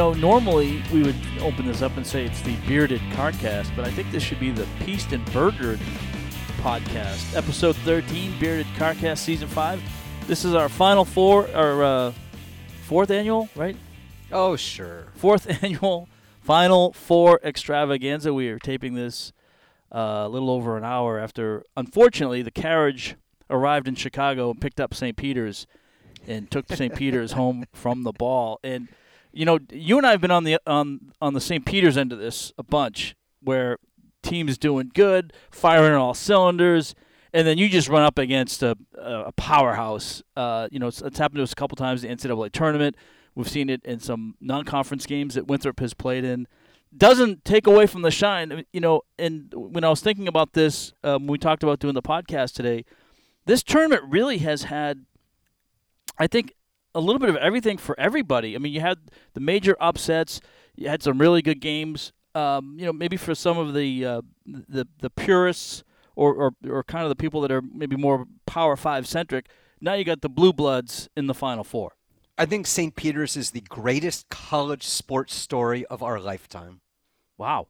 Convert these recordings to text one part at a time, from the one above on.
Lucky 13. You know, normally we would open this up and say it's the Bearded Carcast, but I think this should be the Peast and Burgered podcast. Episode 13, Bearded Carcast, Season 5. This is our final four, our uh, fourth annual, right? Oh, sure. Fourth annual, final four extravaganza. We are taping this uh, a little over an hour after, unfortunately, the carriage arrived in Chicago and picked up St. Peter's and took St. Peter's home from the ball. And you know, you and I have been on the on on the St. Peter's end of this a bunch, where teams doing good, firing all cylinders, and then you just run up against a a powerhouse. Uh, you know, it's, it's happened to us a couple times in the NCAA tournament. We've seen it in some non-conference games that Winthrop has played in. Doesn't take away from the shine, you know. And when I was thinking about this, um, we talked about doing the podcast today. This tournament really has had, I think, a little bit of everything for everybody. I mean, you had the major upsets. You had some really good games. Um, you know, maybe for some of the uh, the the purists or, or or kind of the people that are maybe more Power Five centric. Now you got the blue bloods in the Final Four. I think St. Peter's is the greatest college sports story of our lifetime. Wow.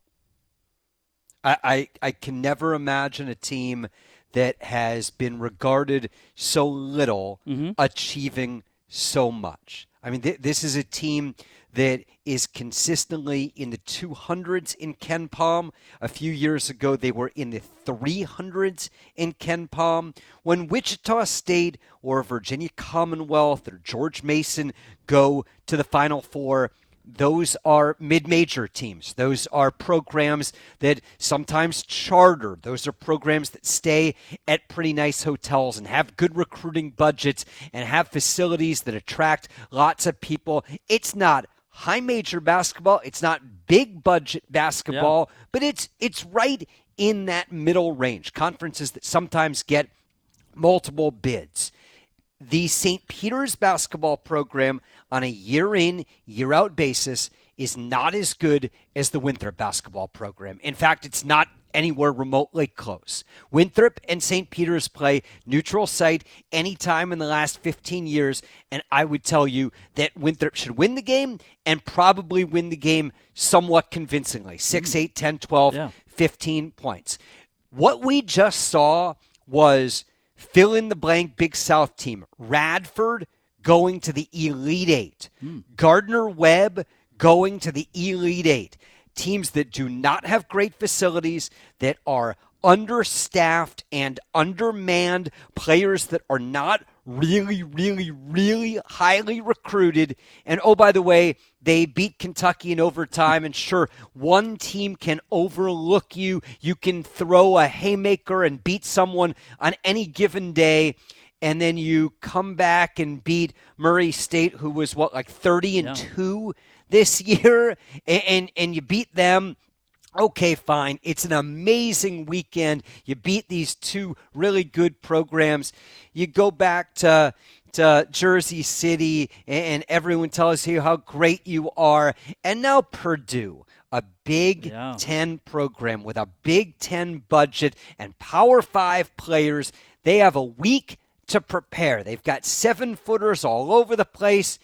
I, I, I can never imagine a team that has been regarded so little mm-hmm. achieving so much. I mean, th- this is a team that is consistently in the 200s in KenPom. A few years ago, they were in the 300s in KenPom. When Wichita State or Virginia Commonwealth or George Mason go to the Final Four, those are mid-major teams. Those are programs that sometimes charter. Those are programs that stay at pretty nice hotels and have good recruiting budgets and have facilities that attract lots of people. It's not high major basketball. It's not big budget basketball, yeah. but it's it's right in that middle range. Conferences that sometimes get multiple bids the St. Peter's basketball program on a year in, year out basis is not as good as the Winthrop basketball program. In fact, it's not anywhere remotely close. Winthrop and St. Peter's play neutral site anytime in the last 15 years, and I would tell you that Winthrop should win the game and probably win the game somewhat convincingly mm-hmm. 6, 8, 10, 12, yeah. 15 points. What we just saw was fill in the blank Big South team. Radford going to the Elite Eight. Mm. Gardner Webb going to the Elite Eight. Teams that do not have great facilities, that are understaffed and undermanned, players that are not really, really, really highly recruited. And oh, by the way, they beat Kentucky in overtime. And sure, one team can overlook you. You can throw a haymaker and beat someone on any given day. And then you come back and beat Murray State, who was what, like 30 and yeah. 2 this year. And, and, and you beat them Okay, fine. It's an amazing weekend. You beat these two really good programs. You go back to to Jersey City, and everyone tells you how great you are. And now Purdue, a Big yeah. Ten program with a Big Ten budget and Power Five players. They have a week to prepare. They've got seven footers all over the place.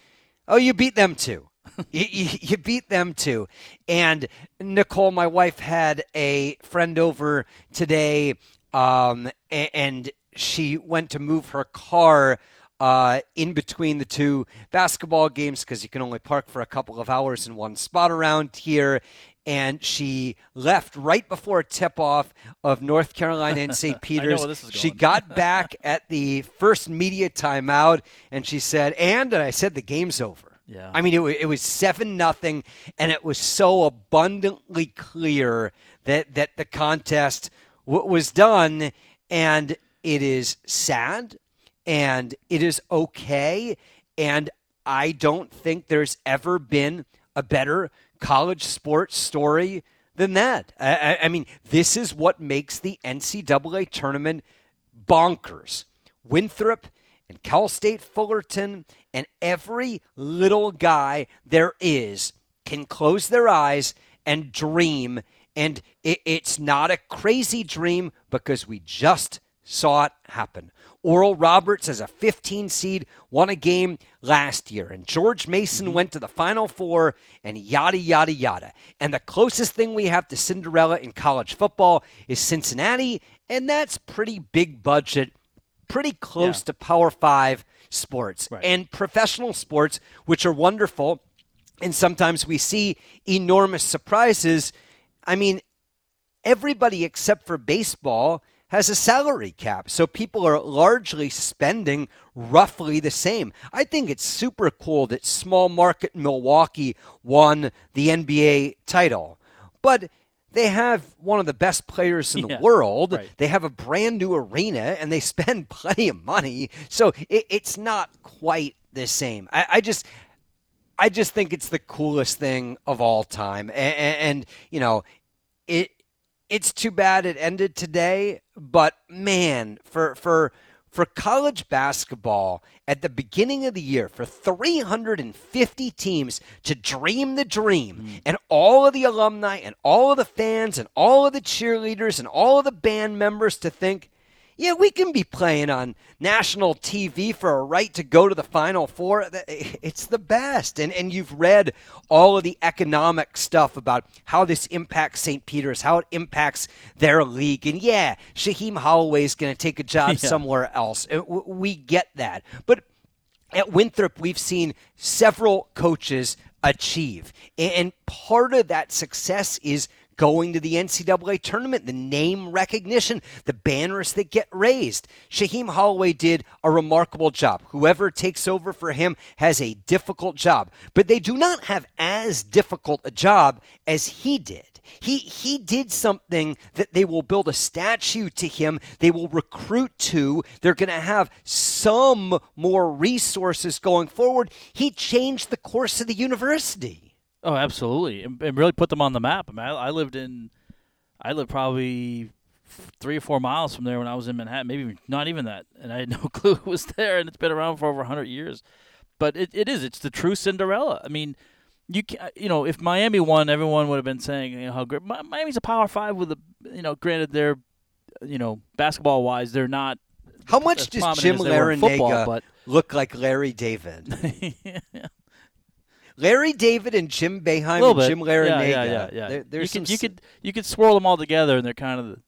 Oh, you beat them too you, you, beat them too. And Nicole, my wife, had a friend over today, um, and she went to move her car. Uh, in between the two basketball games, because you can only park for a couple of hours in one spot around here and she left right before tip off of North Carolina and St. Peter's. she got back at the first media timeout and she said, and, and I said, the game's over. Yeah. I mean, it, it was seven nothing, and it was so abundantly clear that that the contest w- was done, and it is sad, and it is okay, and I don't think there's ever been a better college sports story than that. I, I mean, this is what makes the NCAA tournament bonkers. Winthrop and Cal State Fullerton and every little guy there is can close their eyes and dream. And it, it's not a crazy dream because we just saw it happen. Oral Roberts, as a 15 seed, won a game last year. And George Mason mm-hmm. went to the Final Four and yada, yada, yada. And the closest thing we have to Cinderella in college football is Cincinnati. And that's pretty big budget, pretty close Yeah. to Power Five sports Right. and professional sports, which are wonderful. And sometimes we see enormous surprises. I mean, everybody except for baseball has a salary cap. So people are largely spending roughly the same. I think it's super cool that small market Milwaukee won the NBA title. But they have one of the best players in the world. right. They have a brand new arena and they spend plenty of money. So it, it's not quite the same. I, I just I just think it's the coolest thing of all time. And, and, you know, it it's too bad it ended today, but man, for for for college basketball at the beginning of the year for 350 teams to dream the dream. Hmm. And all of the alumni and all of the fans and all of the cheerleaders and all of the band members to think yeah, we can be playing on national TV for a right to go to the Final Four. It's the best. And, and you've read all of the economic stuff about how this impacts St. Peter's, how it impacts their league. And yeah, Shaheen Holloway is going to take a job Yeah. somewhere else. Uh, We get that. But at Winthrop, we've seen several coaches achieve. And part of that success is going to the NCAA tournament, the name recognition, the banners that get raised. Shaheen Holloway did a remarkable job. Whoever takes over for him has a difficult job, but they do not have as difficult a job as he did. He he did something that they will build a statue to him. They will recruit to. They're going to have some more resources going forward. He changed the course of the university. Oh, absolutely, and, and really put them on the map. I mean, I, I lived in, I lived probably three or four miles from there when I was in Manhattan. Maybe not even that, and I had no clue it was there. And it's been around for over hundred years. But it, it is. It's the true Cinderella. I mean, you can, you know, if Miami won, everyone would have been saying, you know, how great. Miami's a Power Five with a, you know, granted they're, you know, basketball wise, they're not. How much does Jim as they football, Larranaga but- look like Larry David? Larry David and Jim Boeheim and. Jim Larranaga. Yeah, yeah, yeah. yeah. There- you there's could some you could you could swirl them all together, and they're kind of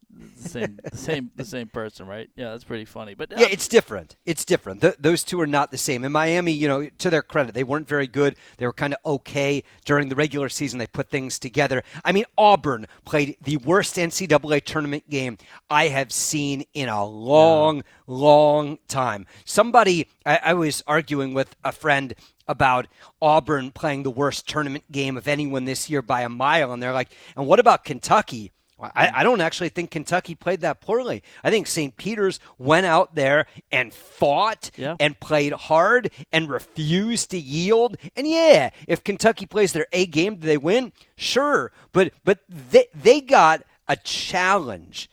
the, same the same the same person, right? Yeah, that's pretty funny. But uh, Yeah, it's different. It's different. Th- those two are not the same. In Miami, you know, to their credit, they weren't very good. They were kind of okay during the regular season. They put things together. I mean, Auburn played the worst NCAA tournament game I have seen in a long, long time. Somebody, I, I was arguing with a friend about Auburn playing the worst tournament game of anyone this year by a mile, and they're like, and what about Kentucky? I, I don't actually think Kentucky played that poorly. I think St. Peter's went out there and fought Yeah. and played hard and refused to yield. And yeah, if Kentucky plays their A game, do they win? Sure, but but they they got a challenge.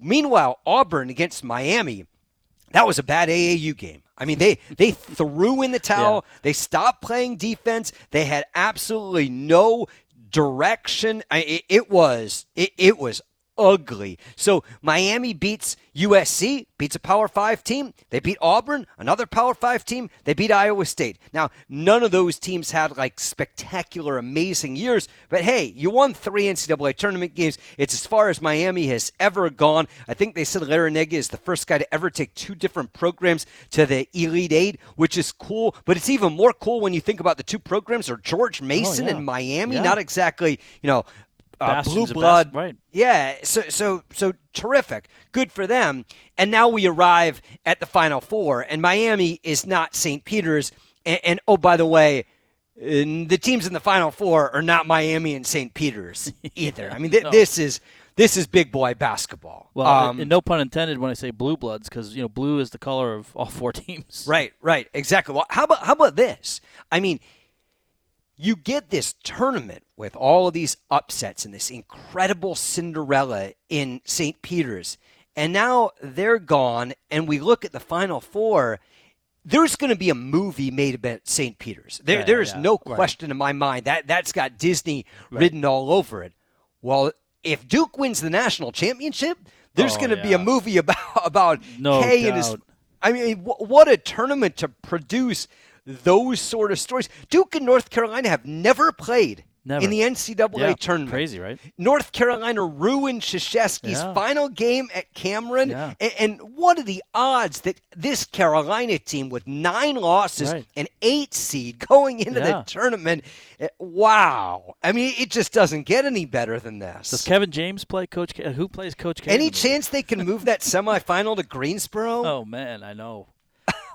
Meanwhile, Auburn against Miami, that was a bad AAU game. I mean, they they threw in the towel. They stopped playing defense. They had absolutely no direction. I, it, it was it, it was ugly. So Miami beats USC, beats a Power Five team. They beat Auburn, another Power Five team. They beat Iowa State. Now, none of those teams had like spectacular, amazing years, but hey, you won three NCAA tournament games. It's as far as Miami has ever gone. I think they said Larranaga is the first guy to ever take two different programs to the Elite Eight, which is cool. But it's even more cool when you think about the two programs are George oh, Mason yeah. and Miami. Yeah. Not exactly, you know. Uh, blue blood, right. yeah, so so so terrific. Good for them. And now we arrive at the final four and Miami is not St. Peter's and, and oh by the way, uh, the teams in the final four are not Miami and St. Peter's either. I mean th- No. this is this is big boy basketball. well, Um, and no pun intended when I say blue bloods, because you know blue is the color of all four teams. Right, right, exactly. Well, how about how about this? I mean, you get this tournament with all of these upsets and this incredible Cinderella in St. Peter's, and now they're gone, and we look at the Final Four. There's going to be a movie made about St. Peter's. There, Yeah, there is yeah, no right. question in my mind that that's got Disney written all over it. Well, if Duke wins the national championship, There's Oh, going to be a movie about about No Kay and his. I mean, wh- what a tournament to produce those sort of stories. Duke and North Carolina have never played Never. in the NCAA Yeah, tournament. crazy, right? North Carolina ruined Krzyzewski's Yeah. final game at Cameron. Yeah. And, and what are the odds that this Carolina team with nine losses Right. and eight seed going into the tournament? eh, Wow. I mean, it just doesn't get any better than this. Does Kevin James play Coach? K- who plays Coach? Any chance they can move that semifinal to Greensboro? Oh man, I know.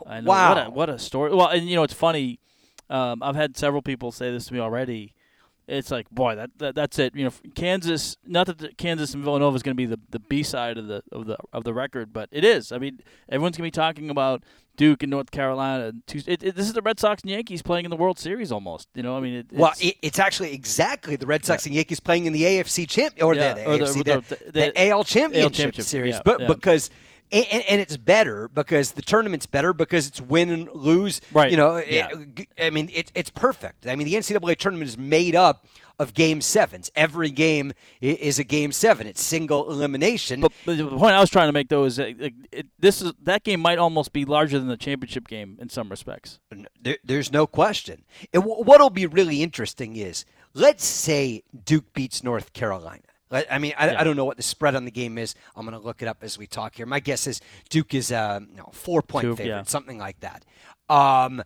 I know. Wow. What a, what a story. Well, and you know it's funny. Um, I've had several people say this to me already. It's like, boy, that, that that's it. You know, Kansas. Not that the, Kansas and Villanova is going to be the, the B side of the of the of the record, but it is. I mean, everyone's going to be talking about Duke and North Carolina. and It, it, this is the Red Sox and Yankees playing in the World Series almost. You know, I mean, it, Well, it's, it, it's actually exactly the Red Sox and Yankees playing in the AFC champ or Yeah, the, the or AFC, the- the, the the AL championship, championship, series, yeah, but yeah. because. And, and- and it's better because the tournament's better because it's win and lose. Right. You know, Yeah. it- I mean, it, it's perfect. I mean, the NCAA tournament is made up of game sevens. Every game is a game seven. It's single elimination. But, but the point I was trying to make though is that like, it, this is that game might almost be larger than the championship game in some respects. There, there's no question. W- what'll be really interesting is, let's say Duke beats North Carolina. I mean, I, Yeah. I don't know what the spread on the game is. I'm going to look it up as we talk here. My guess is Duke is a you know, four point Two, favorite, yeah. something like that. Um,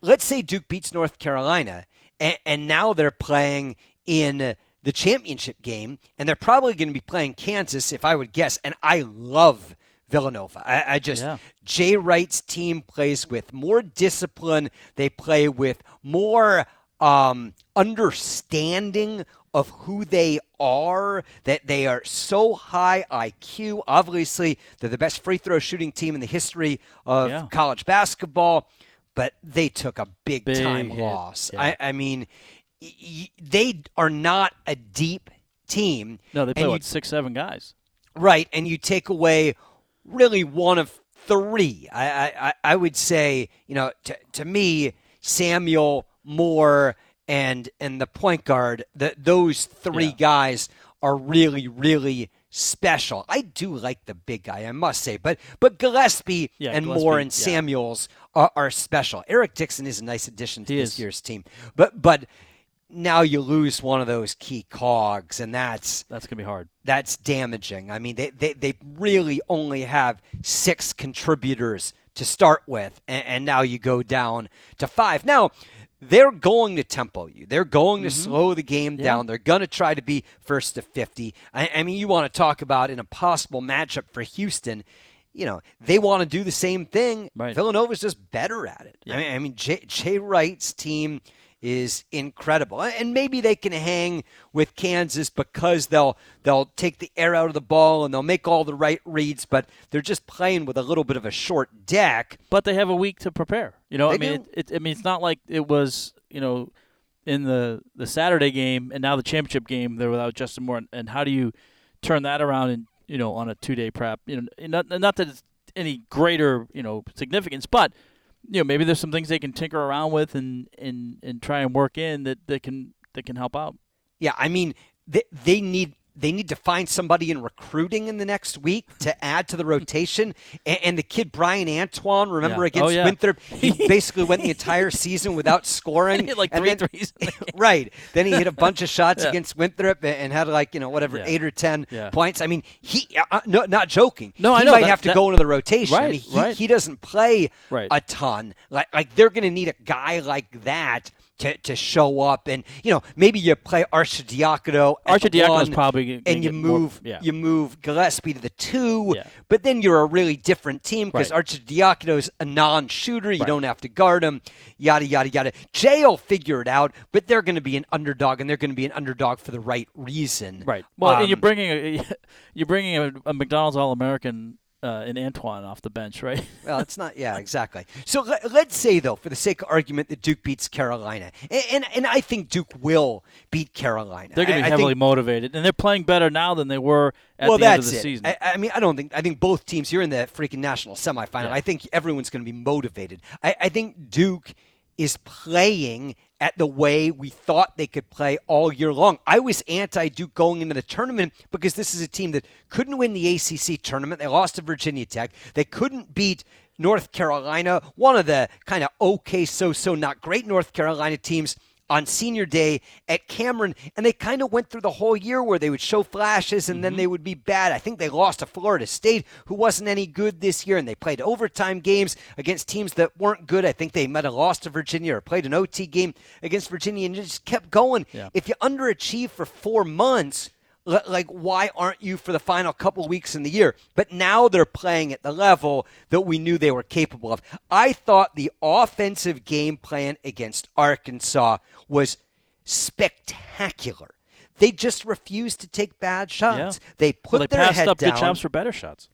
let's say Duke beats North Carolina, and, and now they're playing in the championship game, and they're probably going to be playing Kansas, if I would guess. And I love Villanova. I, I just Yeah. Jay Wright's team plays with more discipline. They play with more um, understanding of who they are. That they are so high IQ. Obviously, they're the best free throw shooting team in the history of Yeah. college basketball. But they took a big, Big time hit, loss. yeah. I, I mean, y- they are not a deep team. No, they play you six, seven guys. Right, and you take away really one of three. I I, I- I would say, you know, to, to me, Samuel Moore and and the point guard, the, those three Yeah. guys are really really special. I do like the big guy, I must say, but but Gillespie Yeah, and Gillespie, Moore and yeah. Samuels are, are special. Eric Dixon is a nice addition to He this is. year's team, but but now you lose one of those key cogs, and that's That's gonna be hard. that's damaging. I mean, they, they, they really only have six contributors to start with, and, and now you go down to five. Now, they're going to tempo you. They're going to mm-hmm. slow the game Yeah. down. They're going to try to be first to 50. I, I mean, you want to talk about an impossible matchup for Houston. You know, they want to do the same thing. Right. Villanova's just better at it. Yeah. I mean, I mean Jay, Jay Wright's team is incredible, and maybe they can hang with Kansas because they'll they'll take the air out of the ball and they'll make all the right reads, but they're just playing with a little bit of a short deck. But they have a week to prepare. You know, I mean, it, it, I mean, it's not like it was, you know, in the the Saturday game and now the championship game. They're without Justin Moore, and, and how do you turn that around? And you know, on a two day prep, you know, not not that it's any greater, you know, significance, but you know, maybe there's some things they can tinker around with and and and try and work in that that can that can help out. Yeah, I mean they they need they need to find somebody in recruiting in the next week to add to the rotation. And, and the kid Bryan Antoine, remember Yeah. against Oh, yeah. Winthrop, he basically went the entire season without scoring. He hit like And three then- threes in the game. right. Then he hit a bunch of shots Yeah. against Winthrop and- had like you know whatever eight or ten points. I mean, he uh, no, not joking. No, he I know. might That- have to that- go into the rotation. I Right, mean, he, right. he doesn't play Right. a ton. Like like they're going to need a guy like that. To, to show up and you know maybe you play Arcidiacono at is probably and you get more- move yeah. you move Gillespie to the two Yeah. but then you're a really different team because Right. is a non-shooter you Right. don't have to guard him yada yada yada Jay will figure it out but they're going to be an underdog and they're going to be an underdog for the right reason Right. Well, and you're Um, bringing a you're bringing a, a McDonald's All American uh, in Antoine off the bench, right? Well, it's not. Yeah, exactly. So let, let's say, though, for the sake of argument, that Duke beats Carolina, and and, and I think Duke will beat Carolina. They're going to be I heavily think- motivated, and they're playing better now than they were at well, the end that's of the it. season. I, I mean, I don't think. I think both teams. You're in the freaking national semifinal. Yeah. I think everyone's going to be motivated. I, I think Duke is playing at the way we thought they could play all year long. I was anti Duke going into the tournament because this is a team that couldn't win the ACC tournament. They lost to Virginia Tech. They couldn't beat North Carolina, one of the kind of okay, so so not great North Carolina teams on senior day at Cameron, and they kind of went through the whole year where they would show flashes and mm-hmm. then they would be bad. I think they lost to Florida State, who wasn't any good this year, and they played overtime games against teams that weren't good. I think they might have lost to Virginia or played an OT game against Virginia and just kept going. Yeah. If you underachieve for four months, like why aren't you for the final couple weeks in the year? But now they're playing at the level that we knew they were capable of. I thought the offensive game plan against arkansas was spectacular. They just refused to take bad shots. Yeah. they put well, they their passed head up down. good shots for better shots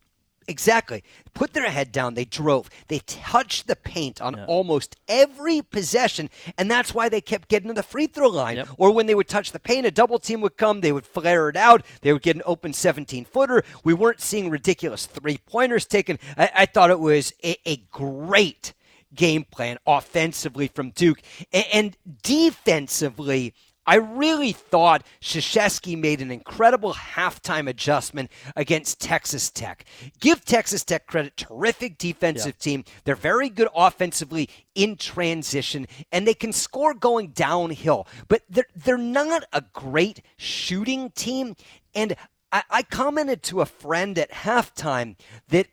Exactly. Put their head down. They drove. They touched the paint on yeah. almost every possession, and that's why they kept getting to the free throw line. Yep. Or when they would touch the paint, a double team would come. They would flare it out. They would get an open 17 footer. We weren't seeing ridiculous three pointers taken. I, I, thought it was a, a great game plan offensively from Duke, and, and defensively I really thought Krzyzewski made an incredible halftime adjustment against Texas Tech. Give Texas Tech credit, terrific defensive yeah. team. They're very good offensively in transition, and they can score going downhill. But they're they're not a great shooting team. And I, I commented to a friend at halftime that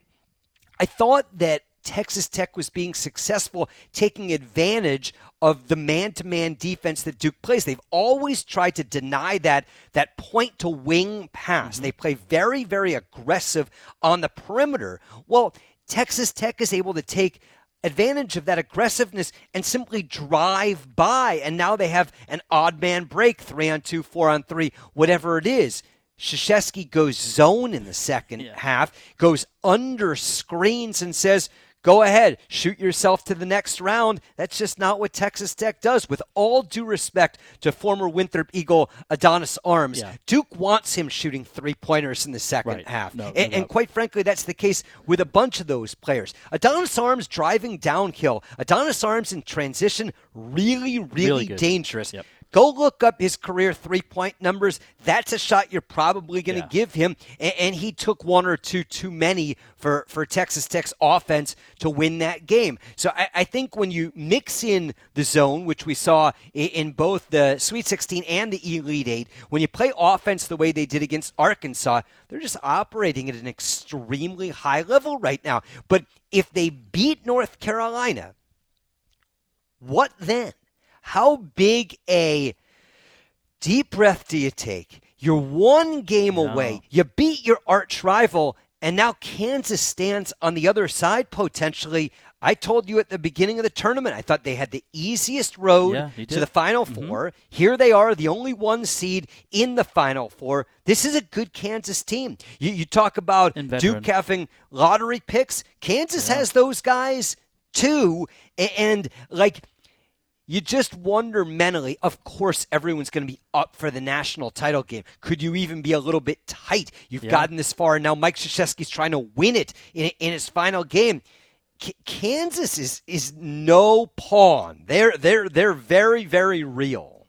I thought that Texas Tech was being successful taking advantage of the man-to-man defense that Duke plays. They've always tried to deny that that point to wing pass. Mm-hmm. They play very very aggressive on the perimeter. Well, Texas Tech is able to take advantage of that aggressiveness and simply drive by and now they have an odd man break, 3 on 2, 4 on 3, whatever it is. Krzyzewski goes zone in the second yeah. half, goes under screens and says, Go ahead, shoot yourself to the next round. That's just not what Texas Tech does. With all due respect to former Winthrop Eagle Adonis Arms, yeah. Duke wants him shooting three pointers in the second right. half. No, and, no and quite frankly, that's the case with a bunch of those players. Adonis Arms driving downhill, Adonis Arms in transition, really, really, really dangerous. Yep. Go look up his career three point numbers. That's a shot you're probably going to yeah. give him. And, and, he took one or two too many for, for Texas Tech's offense to win that game. So I, I think when you mix in the zone, which we saw in, in both the Sweet 16 and the Elite Eight, when you play offense the way they did against Arkansas, they're just operating at an extremely high level right now. But if they beat North Carolina, what then? How big a deep breath do you take? You're one game no. away. You beat your arch rival, and now Kansas stands on the other side potentially. I told you at the beginning of the tournament, I thought they had the easiest road yeah, to the Final mm-hmm. Four. Here they are, the only one seed in the Final Four. This is a good Kansas team. You, you talk about Duke having lottery picks. Kansas yeah. has those guys too. And, like, you just wonder mentally, of course, everyone's going to be up for the national title game. Could you even be a little bit tight? You've yeah. gotten this far, and now Mike Krzyzewski's trying to win it in, in his final game. K- Kansas is is no pawn. They're they're they're very very real.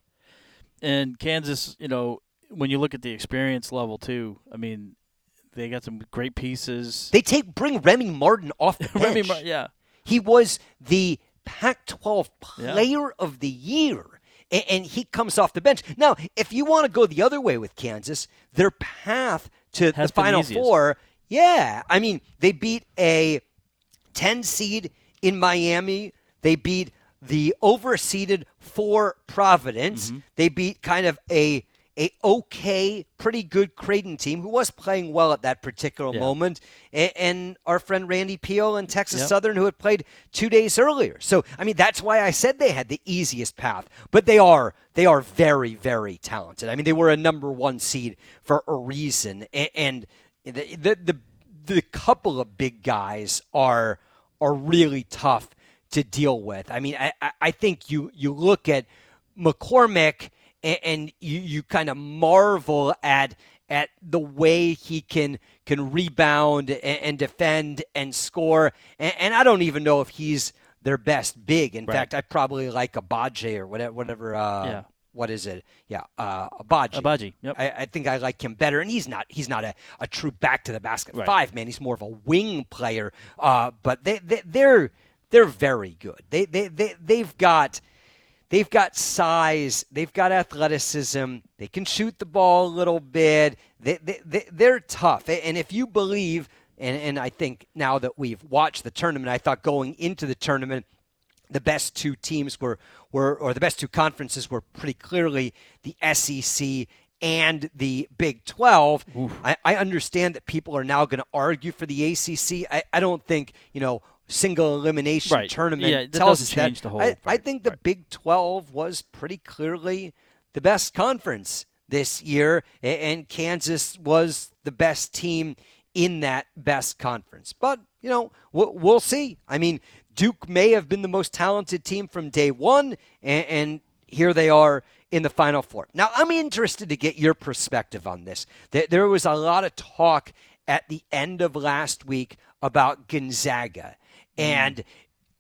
And Kansas, you know, when you look at the experience level too, I mean, they got some great pieces. They take bring Remy Martin off the bench. Remy Martin, yeah. He was the Pac 12 Player yeah. of the Year. And, and he comes off the bench. Now, if you want to go the other way with Kansas, their path to Has the Final Four, yeah. I mean, they beat a 10 seed in Miami. They beat the overseeded four Providence. Mm-hmm. They beat kind of a a okay, pretty good Creighton team who was playing well at that particular yeah. moment, and, and, our friend Randy Peele and Texas yep. Southern who had played two days earlier. So I mean that's why I said they had the easiest path, but they are they are very very talented. I mean they were a number one seed for a reason, and, and the, the the the couple of big guys are are really tough to deal with. I mean I I think you you look at McCormack and, and you, you kind of marvel at at the way he can can rebound and, and defend and score. And, and, I don't even know if he's their best big. In Right. fact, I probably like Abaje or whatever. Whatever. Uh, Yeah. What is it? Yeah, uh, Agbaji. Agbaji, yep. I, I think I like him better, and he's not. He's not a, a true back to the basket Right. five man. He's more of a wing player. Uh, but they, they they're they're very good. They they they they've got they've got size. They've got athleticism. They can shoot the ball a little bit. They, they, they they're tough. And if you believe, and and I think now that we've watched the tournament, I thought going into the tournament the best two teams were, were or the best two conferences were pretty clearly the SEC and the Big 12. I, I understand that people are now going to argue for the ACC. I, I don't think, you know, single elimination Right. tournament Yeah, that tells us change that. the whole- I, I think the right. Big 12 was pretty clearly the best conference this year, and Kansas was the best team in that best conference. But, you know, we'll, we'll see. I mean, Duke may have been the most talented team from day one, and, and here they are in the Final Four. Now, I'm interested to get your perspective on this. There, there was a lot of talk at the end of last week about Gonzaga. Mm. And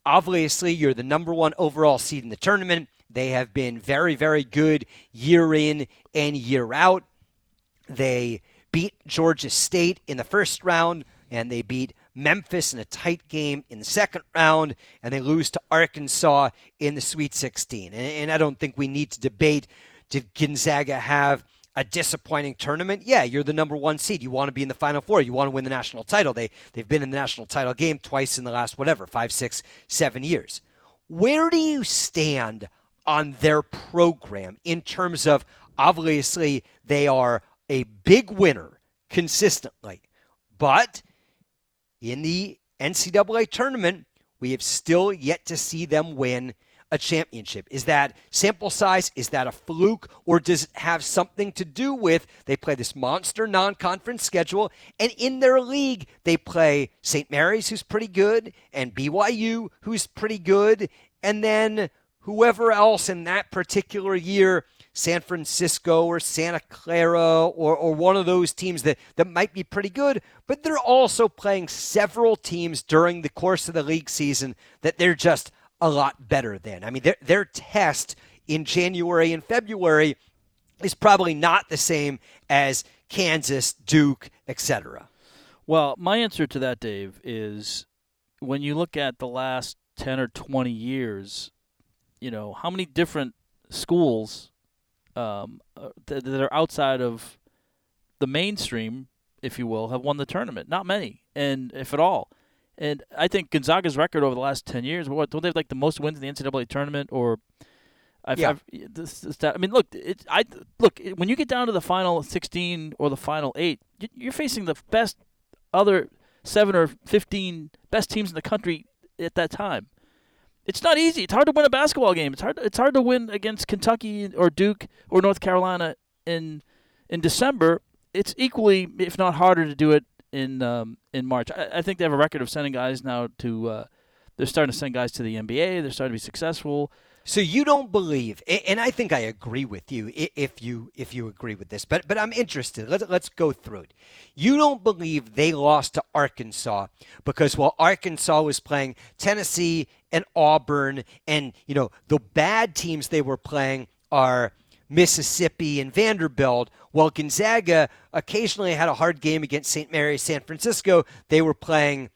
obviously, you're the number one overall seed in the tournament. They have been very, very good year in and year out. They beat Georgia State in the first round, and they beat Memphis in a tight game in the second round, and they lose to Arkansas in the Sweet 16. And, and I don't think we need to debate did Gonzaga have a disappointing tournament? Yeah, you're the number one seed. You want to be in the Final Four. You want to win the national title. They they've been in the national title game twice in the last whatever five, six, seven years. Where do you stand on their program in terms of obviously they are a big winner consistently, but in the NCAA tournament, we have still yet to see them win a championship. Is that sample size? Is that a fluke? Or does it have something to do with they play this monster non conference schedule? And in their league, they play St. Mary's, who's pretty good, and BYU, who's pretty good, and then whoever else in that particular year. San Francisco or Santa Clara or, or one of those teams that, that might be pretty good, but they're also playing several teams during the course of the league season that they're just a lot better than. I mean, their, their test in January and February is probably not the same as Kansas, Duke, etc. Well, my answer to that, Dave, is when you look at the last 10 or 20 years, you know, how many different schools um, uh, that are outside of the mainstream, if you will, have won the tournament? Not many, and if at all. And I think Gonzaga's record over the last 10 years, what, don't they have like the most wins in the NCAA tournament or I've, Yeah. I've, this, this, that, I mean, look, it, I look it- when you get down to the final 16 or the final eight, you- you're facing the best other seven or 15 best teams in the country at that time. It's not easy. It's hard to win a basketball game. It's hard. It's hard to win against Kentucky or Duke or North Carolina in in December. It's equally, if not harder, to do it in um, in March. I, I think they have a record of sending guys now to. Uh, they're starting to send guys to the NBA. They're starting to be successful. So you don't believe, and I think I agree with you if you if you agree with this. But but I'm interested. Let's let's go through it. You don't believe they lost to Arkansas because while Arkansas was playing Tennessee and Auburn, and you know the bad teams they were playing are Mississippi and Vanderbilt. While Gonzaga occasionally had a hard game against St. Mary's, San Francisco, they were playing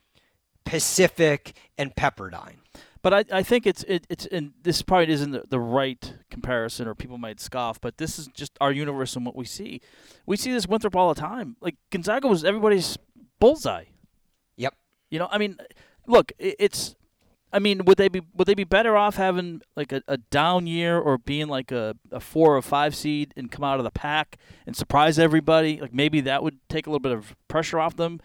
Pacific and Pepperdine. But I, I think it's it, it's and this probably isn't the, the right comparison, or people might scoff. But this is just our universe and what we see. We see this Winthrop all the time. Like Gonzaga was everybody's bullseye. Yep. You know, I mean, look, it's. I mean, would they be would they be better off having like a, a down year or being like a, a four or five seed and come out of the pack and surprise everybody? Like maybe that would take a little bit of pressure off them.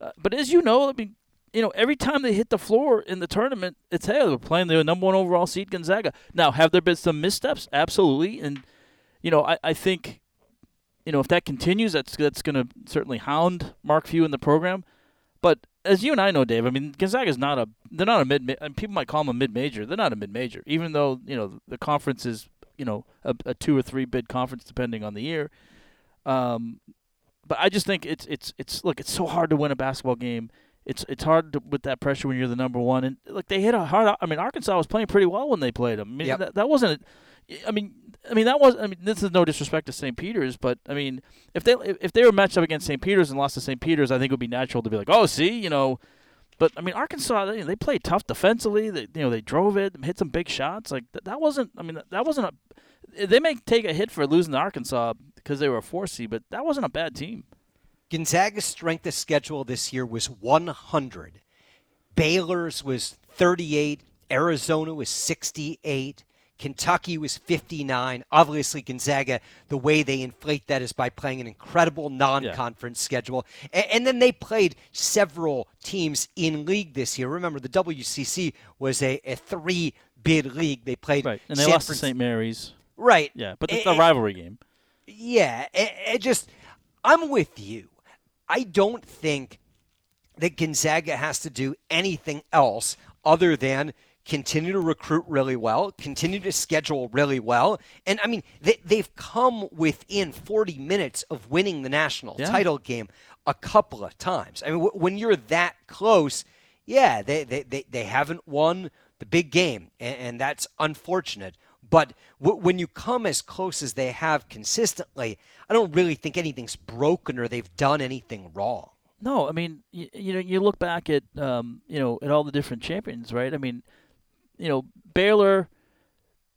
Uh, but as you know, I mean, you know, every time they hit the floor in the tournament, it's hey, they're playing the number one overall seed Gonzaga. Now, have there been some missteps? Absolutely, and you know, I, I think, you know, if that continues, that's that's going to certainly hound Mark Few in the program. But as you and I know, Dave, I mean, Gonzaga's not a they're not a mid. And people might call them a mid major. They're not a mid major, even though you know the conference is you know a, a two or three bid conference depending on the year. Um, but I just think it's it's it's look, it's so hard to win a basketball game it's it's hard to, with that pressure when you're the number one. And like they hit a hard. I mean, Arkansas was playing pretty well when they played them. I mean, Yep. that, that wasn't. I mean, I mean that was. I mean, this is no disrespect to St. Peter's, but I mean, if they if, they were matched up against St. Peter's and lost to St. Peter's, I think it would be natural to be like, oh, see, you know. But I mean, Arkansas they, they played tough defensively. They you know they drove it, hit some big shots. Like that, that wasn't. I mean, that, that wasn't a. They may take a hit for losing to Arkansas because they were a four seed, but that wasn't a bad team. Gonzaga's strength of schedule this year was 100. Baylor's was 38. Arizona was 68. Kentucky was 59. Obviously, Gonzaga, the way they inflate that is by playing an incredible non conference schedule. A- And, then they played several teams in league this year. Remember, the WCC was a, a three bid league. They played. Right, and they San lost to St. Mary's. Right. Yeah, but it's A- a rivalry game. yeah, it, it just I'm with you. I don't think that Gonzaga has to do anything else other than continue to recruit really well, continue to schedule really well, and I mean they, they've come within 40 minutes of winning the national Yeah. title game a couple of times. I mean, w- when you're that close, yeah, they they, they, they haven't won the big game, and, and that's unfortunate. But w- when you come as close as they have consistently, I don't really think anything's broken or they've done anything wrong. No, I mean, you, you know, you look back at, um, you know, at all the different champions, right? I mean, you know, Baylor,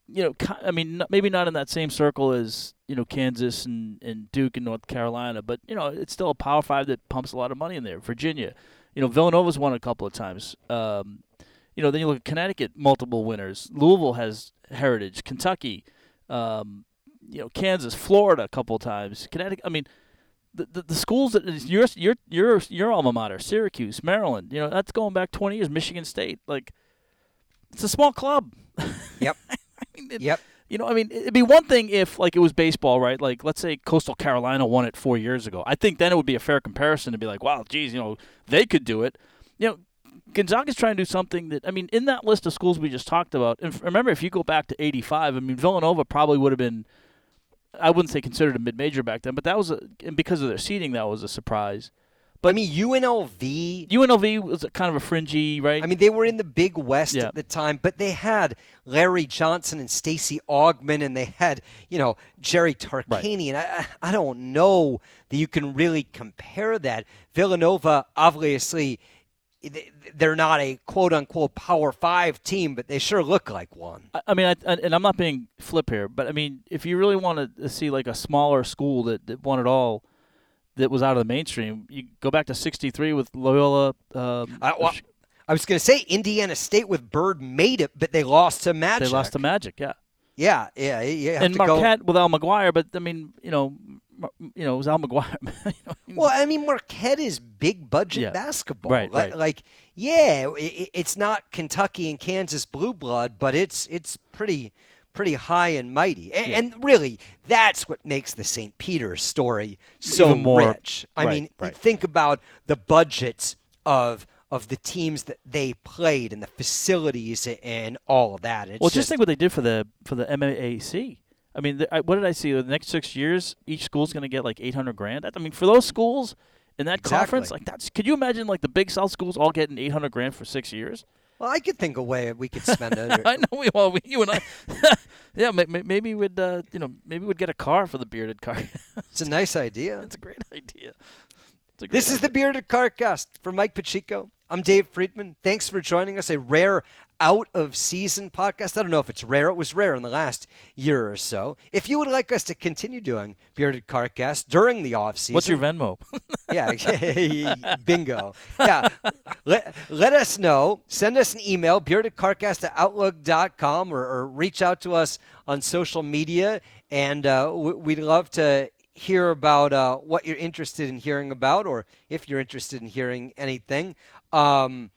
you know, I mean, maybe not in that same circle as you know Kansas and, and Duke and North Carolina, but you know, it's still a Power Five that pumps a lot of money in there. Virginia, you know, Villanova's won a couple of times. Um, you know, then you look at Connecticut, multiple winners. Louisville has heritage. Kentucky, um, you know, Kansas, Florida, a couple of times. Connecticut. I mean, the, the, the schools that your your your your alma mater, Syracuse, Maryland. You know, that's going back 20 years. Michigan State, like, it's a small club. Yep. I mean, it- Yep. You know, I mean, it'd be one thing if like it was baseball, right? Like, let's say Coastal Carolina won it four years ago. I think then it would be a fair comparison to be like, wow, geez, you know, they could do it. You know, Gonzaga's trying to do something that I mean, in that list of schools we just talked about. And remember, if you go back to '85, I mean, Villanova probably would have been. I wouldn't say considered a mid-major back then, but that was a, and because of their seating, that was a surprise. But I mean, UNLV. UNLV was kind of a fringy, right? I mean, they were in the Big West Yeah. at the time, but they had Larry Johnson and Stacey Augmon, and they had you know Jerry Tarkanian. I, I I don't know that you can really compare that. Villanova, obviously, they- they're not a quote unquote Power Five team, but they sure look like one. I- mean, I- and I'm not being flip here, but I mean, if you really want to see like a smaller school that, that won it all, that was out of the mainstream, you go back to '63 with Loyola. Um, I, well, I was going to say Indiana State with Bird made it, but they lost to Magic. they lost to Magic, yeah, Yeah, yeah, have and to go. Marquette with Al McGuire, but I mean, you know, you know, it was Al McGuire. Well, I mean, Marquette is big budget Yeah. basketball. Right, like, right. like, yeah, i i- it's not Kentucky and Kansas blue blood, but it's it's pretty pretty high and mighty. And, and really, that's what makes the St. Peter story so more- rich. I right, mean, right. think about the budgets of of the teams that they played and the facilities and all of that. It's well, just think what they did for the for the MAAC. I mean, the, I, what did I see? The next six years, each school's going to get like 800 grand. That- I mean, for those schools in that conference, like that's. Could you imagine like the Big South schools all getting 800 grand for six years? Well, I could think of a way we could spend it. I know we well we, you and I. yeah, may, may- maybe we'd uh, you know maybe we'd get a car for the bearded car. It's a nice idea. It's a great idea. A great This is the Bearded Carcast for Mike Pacheco. I'm Dave Friedman. Thanks for joining us. A rare out of season podcast. I don't know if it's rare. It was rare in the last year or so. If you would like us to continue doing Bearded Carcast during the off season, What's your Venmo? yeah, bingo. Yeah. Let, let us know. Send us an email, beardedcarcast at outlook.com, or, or reach out to us on social media. And uh, we'd love to hear about uh, what you're interested in hearing about, or if you're interested in hearing anything. Um,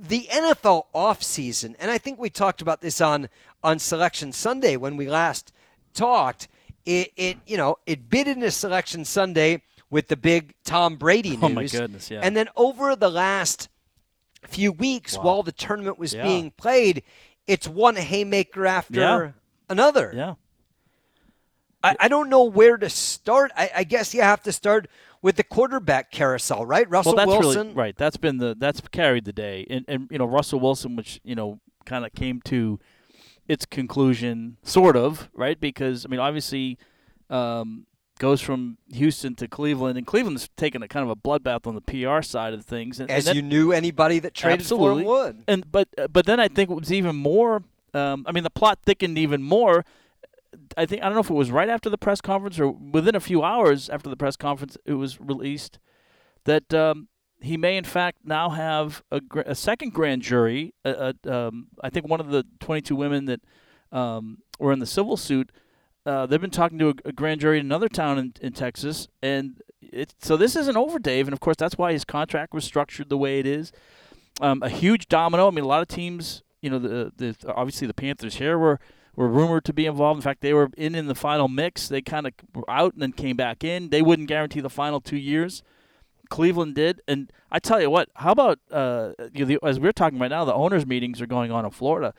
the NFL offseason, and I think we talked about this on on Selection Sunday when we last talked. It, it you know it bid into Selection Sunday with the big Tom Brady news. Oh, my goodness, yeah. And then over the last few weeks, Wow. while the tournament was Yeah. being played, it's one haymaker after Yeah. another. yeah. I, I don't know where to start. I, I guess you have to start with the quarterback carousel, right? Russell well, that's Wilson. really right. That's been the that's carried the day, and and you know Russell Wilson, which you know kind of came to its conclusion, sort of right, because I mean obviously um, goes from Houston to Cleveland, and Cleveland's taken a kind of a bloodbath on the PR side of things, and, As and that, you knew anybody that traded Absolutely. for him would. and but but then I think it was even more. Um, I mean, the plot thickened even more. I think I don't know if it was right after the press conference or within a few hours after the press conference it was released that um, he may in fact now have a, a second grand jury. Uh, uh, um, I think one of the 22 women that um, were in the civil suit. Uh, they've been talking to a, a grand jury in another town in, in Texas, and it, so this isn't over, Dave. And of course, that's why his contract was structured the way it is. Um, a huge domino. I mean, a lot of teams, you know, the, the obviously the Panthers here were were rumored to be involved. In fact, they were in in the final mix. They kind of were out and then came back in. They wouldn't guarantee the final two years. Cleveland did, and I tell you what. How about uh, you know, the, as we're talking right now, the owners' meetings are going on in Florida.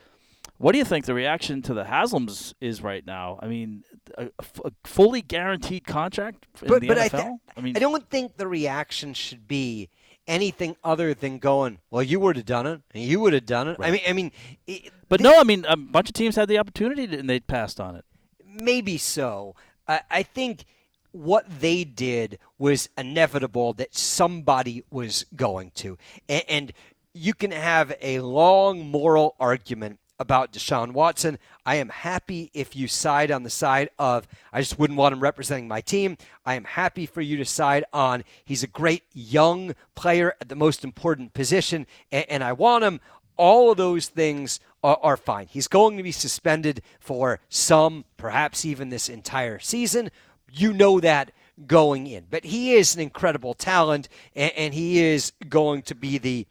What do you think the reaction to the Haslam's is right now? I mean, a, a fully guaranteed contract in But- the but I NFL. I mean, I don't think the reaction should be anything other than going, "Well, you would have done it, and you would have done it." I mean, I mean, it, but no, I mean, a bunch of teams had the opportunity to, and they passed on it. maybe so. I, I think what they did was inevitable that somebody was going to, and, and you can have a long moral argument about Deshaun Watson. I am happy if you side on the side of I just wouldn't want him representing my team. I am happy for you to side on he's a great young player at the most important position, and, and I want him. All of those things are, are fine. He's going to be suspended for some, perhaps even this entire season. You know that going in. But he is an incredible talent, and, and he is going to be the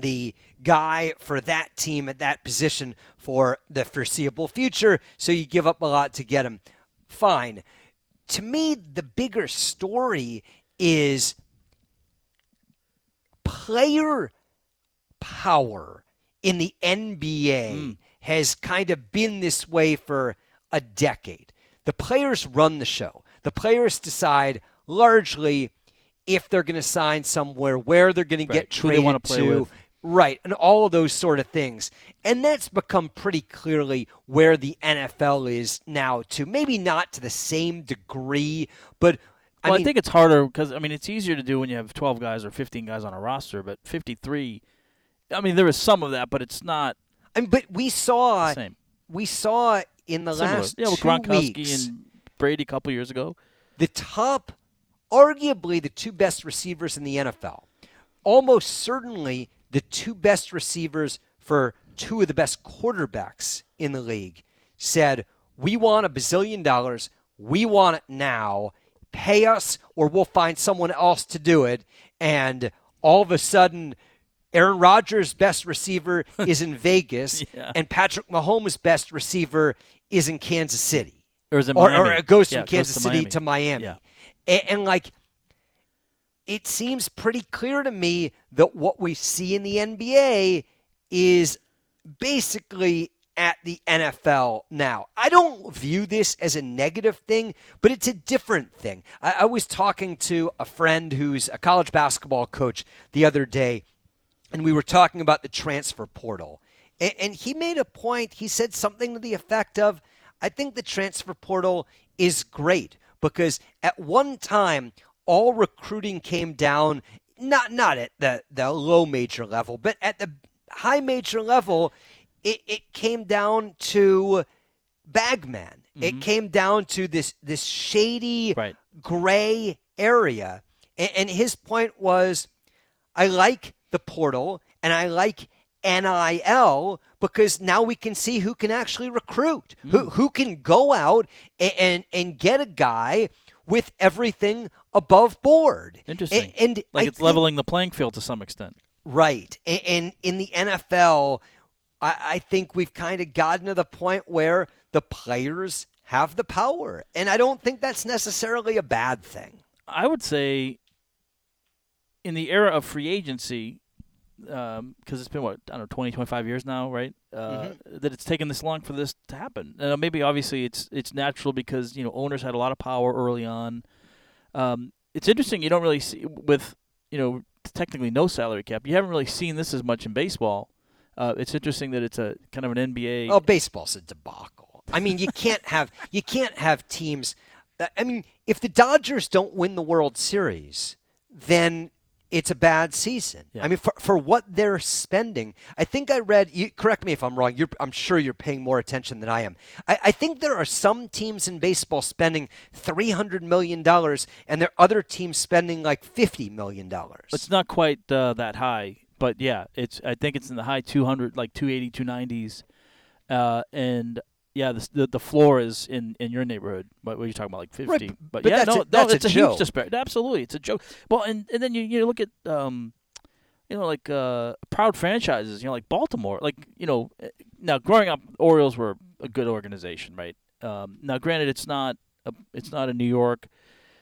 the guy for that team at that position for the foreseeable future. So you give up a lot to get him. Fine. To me, the bigger story is player power in the NBA has kind of been this way for a decade. The players run the show. The players decide largely if they're going to sign somewhere, where they're going to get traded to. with. Right, and all of those sort of things. And that's become pretty clearly where the NFL is now, too. Maybe not to the same degree, but I Well, I, think it's harder because I mean it's easier to do when you have 12 guys or 15 guys on a roster, but 53. I mean there is some of that, but it's not I mean, but we saw same. we saw in the Similar. last yeah, with two Gronkowski weeks and Brady a couple years ago. the top, arguably the two best receivers in the NFL, almost certainly the two best receivers for two of the best quarterbacks in the league, said, "We want a bazillion dollars. We want it now. Pay us, or we'll find someone else to do it." And all of a sudden. Aaron Rodgers' best receiver is in Vegas, Yeah. and Patrick Mahomes' best receiver is in Kansas City Or is it or, Miami? or it goes Yeah, from Kansas to City Miami. to Miami. Yeah. A- And, like, it seems pretty clear to me that what we see in the NBA is basically at the NFL now. I don't view this as a negative thing, but it's a different thing. I, I was talking to a friend who's a college basketball coach the other day, and we were talking about the transfer portal. And, and he made a point. He said something to the effect of, I think the transfer portal is great because at one time, all recruiting came down, not, not at the, the low major level, but at the high major level, it, it came down to Bagman. It mm-hmm. came down to this, this shady Right. gray area. And, and his point was, I like the portal and I like NIL because now we can see who can actually recruit, who mm. who can go out and, and and get a guy with everything above board. Interesting. A- And, like I it's think- leveling the playing field to some extent. Right. And, and in the NFL, I, I think we've kind of gotten to the point where the players have the power. And I don't think that's necessarily a bad thing. I would say in the era of free agency, because it's been what I don't know 20, 25 years now, right? Uh, That it's taken this long for this to happen. Uh, maybe obviously it's it's natural because you know owners had a lot of power early on. Um, it's interesting. You don't really see with you know technically no salary cap. You haven't really seen this as much in baseball. Uh, it's interesting that it's a kind of an NBA. Oh, baseball's a debacle. I mean, you can't have you can't have teams. I mean, if the Dodgers don't win the World Series, then it's a bad season. Yeah. I mean, for, for what they're spending, I think I read. You, correct me if I'm wrong. You're, I'm sure you're paying more attention than I am. I, I think there are some teams in baseball spending three hundred million dollars, and there are other teams spending like fifty million dollars. It's not quite uh, that high, but yeah, it's. I think it's in the high 200, like 280, 290s, uh, and yeah, the, the the floor is in, in your neighborhood. What are you talking about, like 50? Right, but, but yeah, that's no, a- that's no, a it's a, joke. huge disparity. Absolutely, it's a joke. Well, and and then you you look at um, you know, like uh, proud franchises. You know, like Baltimore. Like you know, eh, now growing up, Orioles were a good organization, right? Um, now, granted, it's not a, it's not a New York,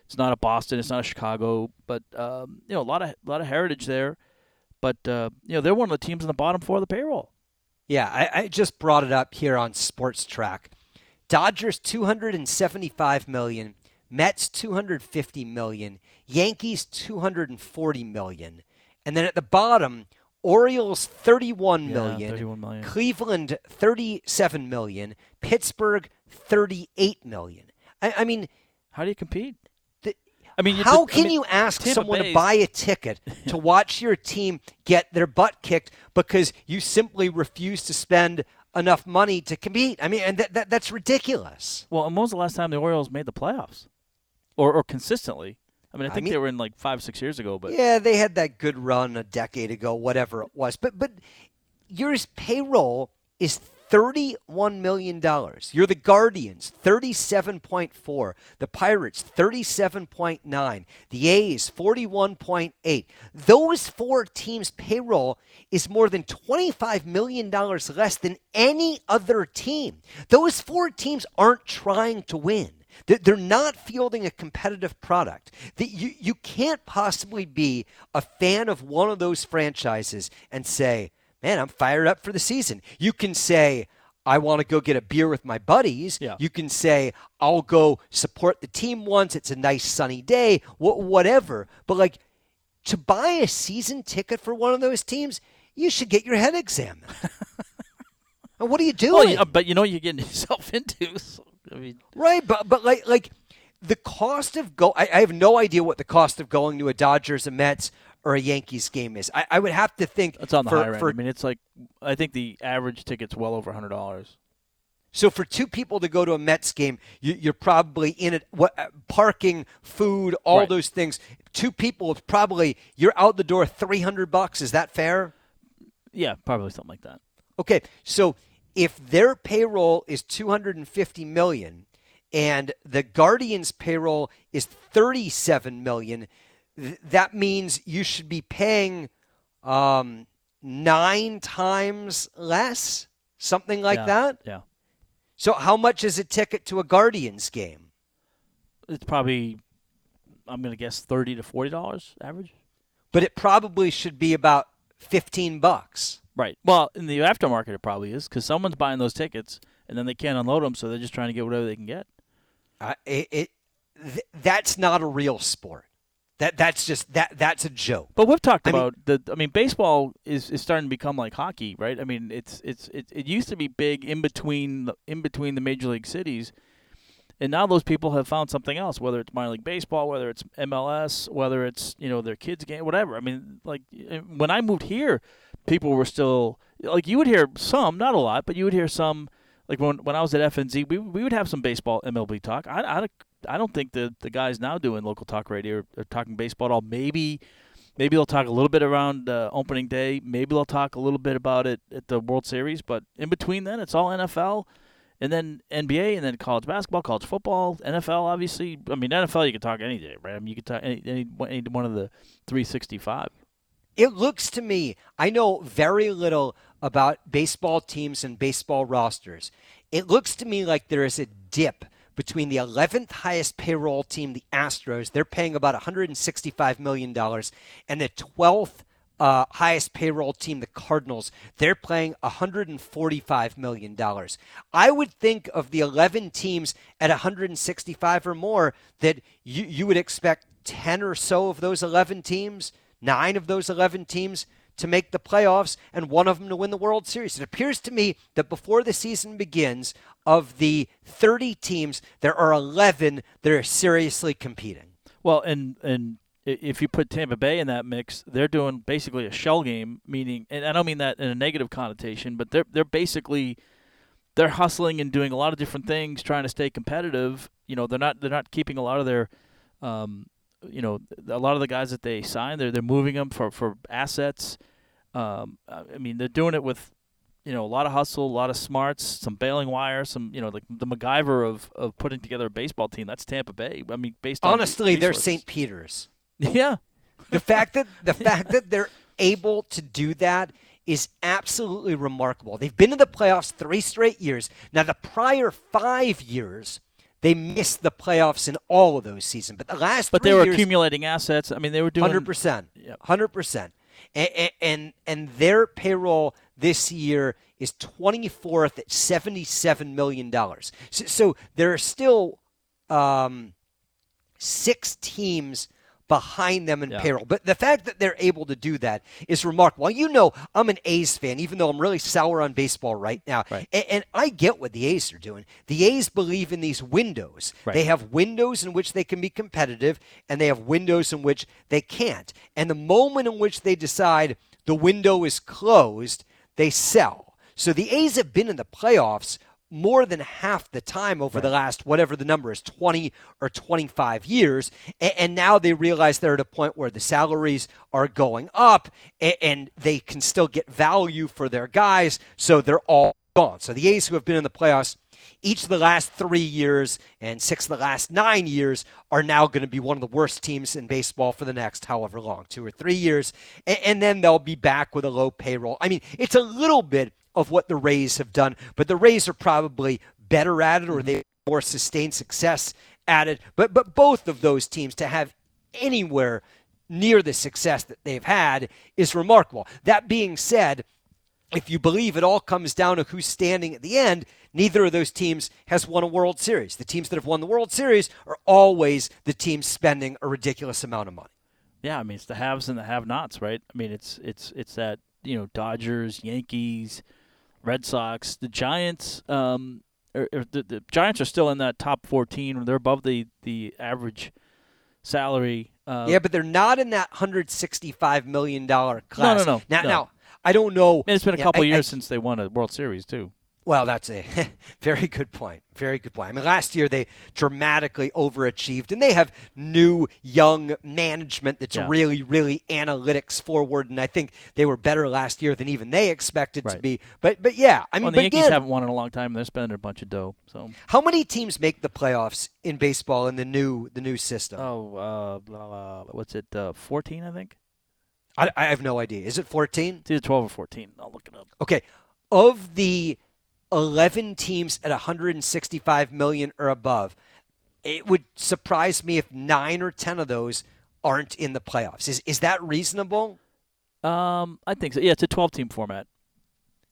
it's not a Boston, it's not a Chicago, but um, you know, a lot of a lot of heritage there. But uh, you know, they're one of the teams in the bottom four of the payroll. Yeah, I, I just brought it up here on Spotrac. Dodgers 275 million, Mets 250 million, Yankees 240 million, and then at the bottom, Orioles 31 Yeah, 31 million. Cleveland 37 million, Pittsburgh 38 million. I, I mean, How do you compete? I mean, how the- I can mean, you ask Tampa someone to buy a ticket to watch your team get their butt kicked because you simply refuse to spend enough money to compete? I mean, and that, that that's ridiculous. Well, and when was the last time the Orioles made the playoffs, or or consistently? I mean, I I think mean- they were in like five, six years ago, but Yeah, they had that good run a decade ago, whatever it was. But but yours payroll is thirty-one million dollars. You're the Guardians, thirty-seven point four. The Pirates, thirty-seven point nine. The A's, forty-one point eight. Those four teams' payroll is more than twenty-five million dollars less than any other team. Those four teams aren't trying to win. They're not fielding a competitive product. You, you can't possibly be a fan of one of those franchises and say, man, I'm fired up for the season. You can say, I want to go get a beer with my buddies. Yeah. You can say, I'll go support the team once. It's a nice sunny day, wh- whatever. But like to buy a season ticket for one of those teams, you should get your head examined. and what are you doing? well, yeah, but you know what you're getting yourself into. So, I mean, Right, but but like like the cost of go I, I have no idea what the cost of going to a Dodgers, a Mets, or a Yankees game is. I, I would have to think it's on the for, higher end. for I mean, it's like I think the average ticket's well over hundred dollars. so for two people to go to a Mets game, you, you're probably in it. What uh, parking, food, all Right. those things. Two people, it's probably you're out the door three hundred bucks. Is that fair? Yeah, probably something like that. Okay, so if their payroll is 250 million and the Guardians payroll is 37 million, th- that means you should be paying um, nine times less, something like yeah, that. Yeah, So how much is a ticket to a Guardians game? it's probably I'm gonna guess thirty to forty dollars average. But it probably should be about 15 bucks. Right. Well, in the aftermarket, it probably is because someone's buying those tickets and then they can't unload them, so they're just trying to get whatever they can get. Uh, it, it th- that's not a real sport. That that's just that that's a joke. But we've talked I mean- about the. I mean, baseball is, is starting to become like hockey, right? I mean, it's it's it, it used to be big in between the, in between the major league cities, and now those people have found something else. Whether it's minor league baseball, whether it's MLS, whether it's you know their kids game, whatever. I mean, like when I moved here, people were still like you would hear some, not a lot, but you would hear some. Like when when I was at FNZ, we we would have some baseball MLB talk. I I, I don't think the the guys now doing local talk radio are, are talking baseball at all. Maybe maybe they'll talk a little bit around uh, opening day. Maybe they'll talk a little bit about it at the World Series. But in between then, it's all NFL, and then NBA, and then college basketball, college football, NFL. Obviously, I mean NFL you can talk any day, right? I mean you can talk any, any, any one of the 365. It looks to me, I know very little about baseball teams and baseball rosters. It looks to me like there is a dip between the 11th highest payroll team, the Astros, they're paying about $165 million, and the 12th uh, highest payroll team, the Cardinals, they're playing $145 million. I would think of the 11 teams at 165 or more that you, you would expect 10 or so of those 11 teams, nine of those 11 teams to make the playoffs and one of them to win the World Series. It appears to me that before the season begins, of the 30 teams, there are 11 that are seriously competing. Well, and and if you put Tampa Bay in that mix, they're doing basically a shell game, meaning, and I don't mean that in a negative connotation, but they're they're basically they're hustling and doing a lot of different things, trying to stay competitive. You know, they're not they're not keeping a lot of their, um, you know, a lot of the guys that they sign, they're they're moving them for for assets. Um, I mean, they're doing it with, you know, a lot of hustle, a lot of smarts, some bailing wire, some you know, like the MacGyver of of putting together a baseball team. That's Tampa Bay. I mean, based on honestly, they're. St. Peter's. Yeah, The fact that the fact that they're able to do that is absolutely remarkable. They've been in the playoffs three straight years. Now, the prior five years, they missed the playoffs in all of those seasons. But the last, but they were years, accumulating assets. I mean, they were doing hundred percent, Yep. hundred percent, and and and their payroll this year is twenty fourth at seventy seven million dollars. So, so there are still um, six teams behind them in Yeah. payroll. But the fact that they're able to do that is remarkable. You know, I'm an A's fan, even though I'm really sour on baseball right now. Right. And, and I get what the A's are doing. The A's believe in these windows. Right. They have windows in which they can be competitive, and they have windows in which they can't. And the moment in which they decide the window is closed, they sell. So the A's have been in the playoffs more than half the time over the last whatever the number is 20 or 25 years and, and now they realize they're at a point where the salaries are going up and, and they can still get value for their guys so they're all gone. So the a's who have been in the playoffs each of the last three years and six of the last nine years are now going to be one of the worst teams in baseball for the next however long two or three years and, and then they'll be back with a low payroll. I mean it's a little bit of what the Rays have done, but the Rays are probably better at it or mm-hmm. they have more sustained success at it. But but both of those teams to have anywhere near the success that they've had is remarkable. That being said, if you believe it all comes down to who's standing at the end, neither of those teams has won a World Series. The teams that have won the World Series are always the teams spending a ridiculous amount of money. Yeah, I mean it's the haves and the have-nots, right? I mean it's it's it's that you know Dodgers, Yankees, Red Sox, the Giants. Um, or, or the, the Giants are still in that top 14. They're above the the average salary. Uh, yeah, but they're not in that hundred sixty-five million dollar class. no, Now, no. now I don't know. and it's been a couple I- I- years since they won a World Series too. Well, that's a very good point. Very good point. I mean, last year they dramatically overachieved, and they have new, young management that's Yeah. really, really analytics forward. And I think they were better last year than even they expected to be. But, but yeah, I mean, Well, the Yankees again, haven't won in a long time. They're spending a bunch of dough. So how many teams make the playoffs in baseball in the new the new system? oh, uh, blah, blah, blah, what's it? Uh, 14, I think. I, I have no idea. Is it fourteen? It's either 12 or 14. I'll look it up. Okay, of the 11 teams at 165 million or above, it would surprise me if 9 or 10 of those aren't in the playoffs. Is is that reasonable? Um, I think so. Yeah, it's a 12 team format.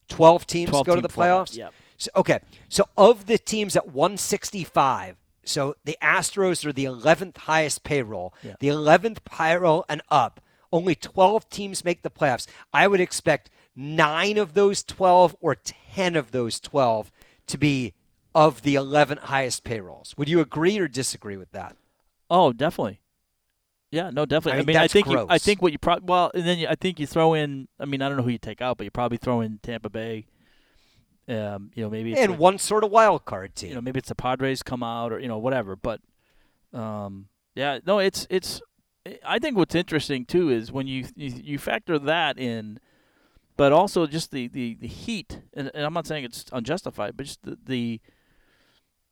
12 teams 12 go to team the format, playoffs? yep. So, okay. So of the teams at 165, so the Astros are the 11th highest payroll. Yeah. The 11th payroll and up. Only 12 teams make the playoffs. I would expect 9 of those 12 or 10 of those 12 to be of the 11 highest payrolls. Would you agree or disagree with that? Oh, definitely. Yeah, no, definitely. I I mean, mean, I think you, I think what you probably well, and then you, I think you throw in. I mean, I don't know who you take out, but you probably throw in Tampa Bay. Um, you know, maybe it's And like- one sort of wild card team. you know, maybe it's the Padres come out or you know whatever. But um, yeah, no, it's it's. I think what's interesting too is when you you, you factor that in, but also just the the, the heat, and, and I'm not saying it's unjustified, but just the, the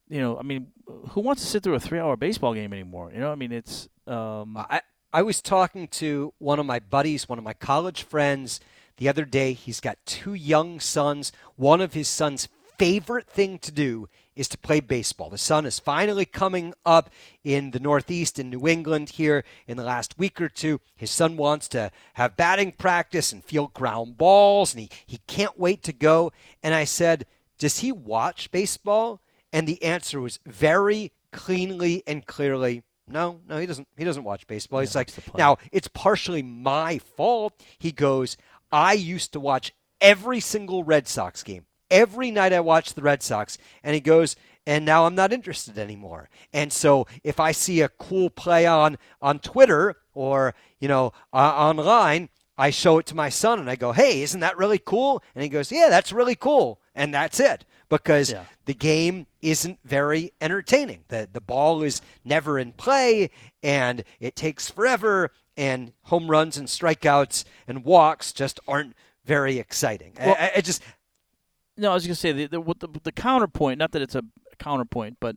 you know, I mean, who wants to sit through a three-hour baseball game anymore? You know, I mean, it's um, I, I was talking to one of my buddies, one of my college friends, the other day. He's got two young sons. One of his son's favorite thing to do is to play baseball. The sun is finally coming up in the Northeast in New England here in the last week or two. His son wants to have batting practice and field ground balls, and he, he can't wait to go. And I said, Does he watch baseball? And the answer was very cleanly and clearly No, no, he doesn't. He doesn't watch baseball. He's Yeah, like, what's the point? now it's partially my fault. He goes, I used to watch every single Red Sox game. Every night I watch the Red Sox, and he goes, and now I'm not interested anymore. And so if I see a cool play on on Twitter or you know uh, online, I show it to my son, and I go, hey, isn't that really cool? And he goes, yeah, that's really cool, and that's it because Yeah. the game isn't very entertaining. The the ball is never in play and it takes forever and home runs and strikeouts and walks just aren't very exciting. Well- I, I just No, I was going to say the, the the the counterpoint. Not that it's a counterpoint, but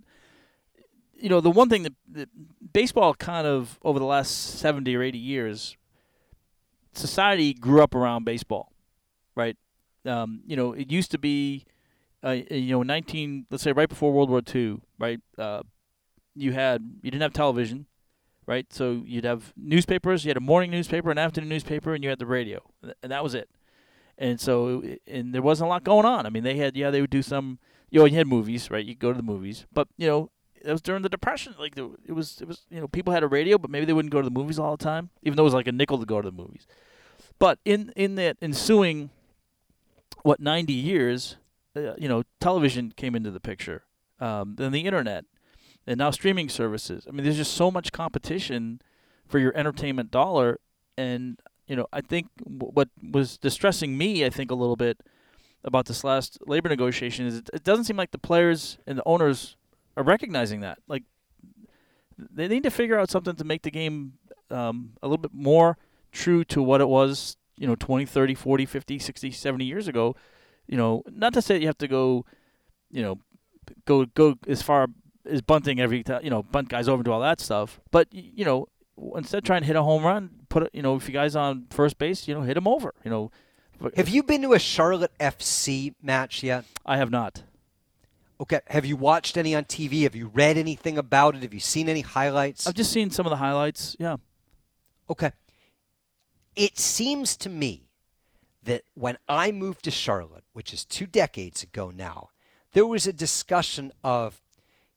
you know the one thing that, that baseball kind of over the last seventy or eighty years, society grew up around baseball, right? Um, you know, it used to be, uh, you know, nineteen. Let's say right before World War II, right? Uh, you had you didn't have television, right? So you'd have newspapers. You had a morning newspaper, an afternoon newspaper, and you had the radio, and that was it and so and there wasn't a lot going on. I mean, they had yeah, they would do some. You know, you had movies, right? You go to the movies, but you know, it was during the depression. Like it was, it was you know, people had a radio, but maybe they wouldn't go to the movies all the time, even though it was like a nickel to go to the movies. But in in that ensuing, what ninety years, uh, you know, television came into the picture, um, then the internet, and now streaming services. I mean, there's just so much competition for your entertainment dollar, and you know, I think what was distressing me, I think, a little bit about this last labor negotiation is it, doesn't seem like the players and the owners are recognizing that. Like, they need to figure out something to make the game um, a little bit more true to what it was, you know, 20, 30, 40, 50, 60, 70 years ago. You know, not to say you have to go, you know, go go as far as bunting every time, you know, bunt guys over and do all that stuff. But, you know, instead try and hit a home run, put it, you know, if you guys on first base, you know, hit him over. You know, have you been to a Charlotte FC match yet? I have not. Okay, have you watched any on TV? Have you read anything about it? Have you seen any highlights? I've just seen some of the highlights. Yeah. Okay. It seems to me that when I moved to Charlotte, which is two decades ago now, there was a discussion of,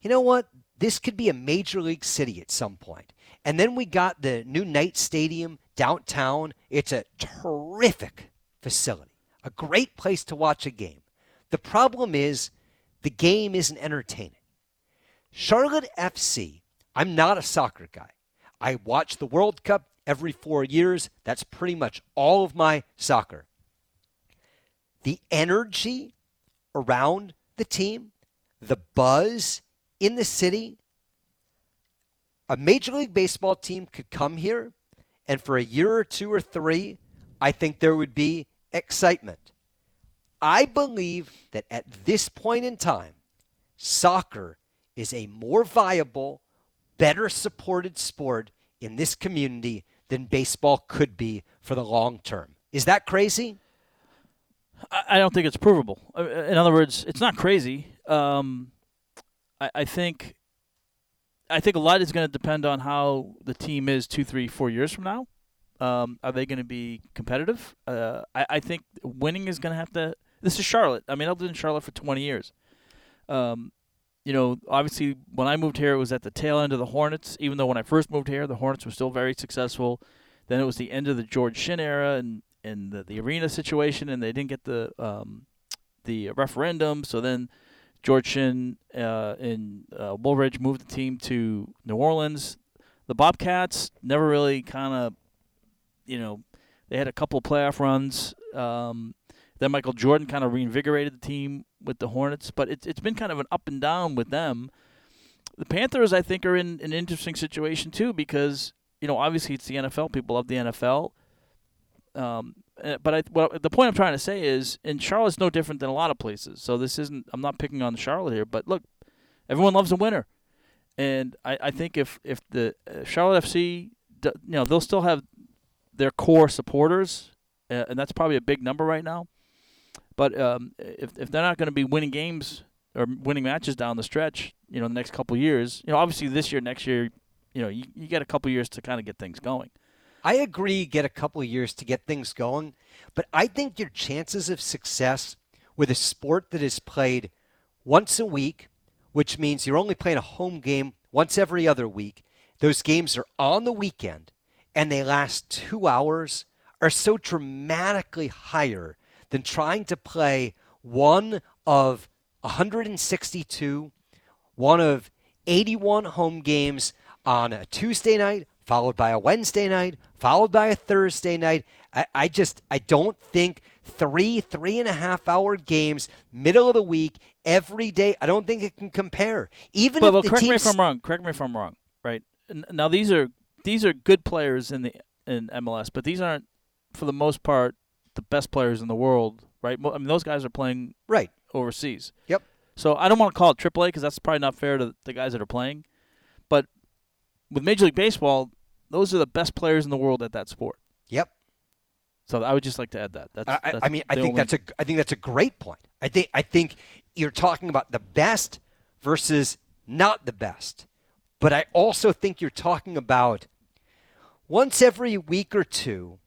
you know what, this could be a major league city at some point. And then we got the new Knight Stadium downtown. It's a terrific facility, a great place to watch a game. The problem is the game isn't entertaining. Charlotte FC, I'm not a soccer guy. I watch the World Cup every four years. That's pretty much all of my soccer. The energy around the team, the buzz in the city, a Major League Baseball team could come here, and for a year or two or three, I think there would be excitement. I believe that at this point in time, soccer is a more viable, better supported sport in this community than baseball could be for the long term. Is that crazy? I, don't think it's provable. Uh, In other words, it's not crazy. Um, I, I think. I think a lot is going to depend on how the team is two, three, four years from now. Um, are they going to be competitive? Uh, I, I think winning is going to have to. This is Charlotte. I mean, I've lived in Charlotte for 20 years. Um, you know, obviously, when I moved here, it was at the tail end of the Hornets. Even though when I first moved here, the Hornets were still very successful. Then it was the end of the George Shinn era and and the, the arena situation, and they didn't get the um, the referendum. So then George uh, and uh, Wooldridge moved the team to New Orleans. The Bobcats never really kind of, you know, they had a couple playoff runs. Um, then Michael Jordan kind of reinvigorated the team with the Hornets, but it's it's been kind of an up and down with them. The Panthers, I think, are in an interesting situation too because you know obviously it's the NFL. People love the NFL. Um, but I, what, the point I'm trying to say is, in Charlotte's no different than a lot of places. So this isn't. I'm not picking on Charlotte here, but look, everyone loves a winner, and I, I think if if the uh, Charlotte FC, you know, they'll still have their core supporters, uh, and that's probably a big number right now. But um, if if they're not going to be winning games or winning matches down the stretch, you know, the next couple years, you know, obviously this year, next year, you know, you, you get a couple years to kind of get things going. I agree, get a couple of years to get things going, but I think your chances of success with a sport that is played once a week, which means you're only playing a home game once every other week, those games are on the weekend and they last two hours are so dramatically higher than trying to play one of 162, one of 81 home games on a Tuesday night, followed by a Wednesday night, followed by a Thursday night. I, I just I don't think three three and a half hour games, middle of the week, every day. I don't think it can compare. Even but, if but the correct me if I'm wrong. Correct me if I'm wrong. Right now, these are these are good players in the in MLS, but these aren't, for the most part, the best players in the world. Right? I mean, those guys are playing right? overseas. Yep. So I don't want to call it AAA because that's probably not fair to the guys that are playing. But with Major League Baseball, those are the best players in the world at that sport. Yep. So I would just like to add that. That's, I, that's I mean, I think only- that's a I think that's a great point. I think I think you're talking about the best versus not the best, but I also think you're talking about once every week or two.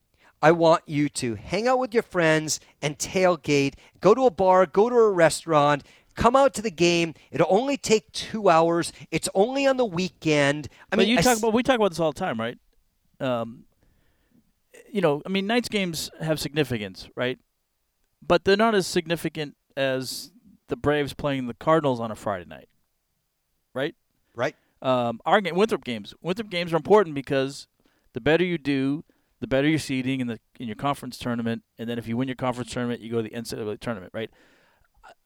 I want you to hang out with your friends and tailgate, go to a bar, go to a restaurant, come out to the game. It'll only take two hours. It's only on the weekend. I but mean, you I talk about we talk about this all the time, right? Um, you know, I mean, Knights games have significance, right? But they're not as significant as the Braves playing the Cardinals on a Friday night, right? right. Um, our game, Winthrop games. Winthrop games are important because the better you do, the better your seeding in the in your conference tournament, and then if you win your conference tournament, you go to the NCAA tournament, right?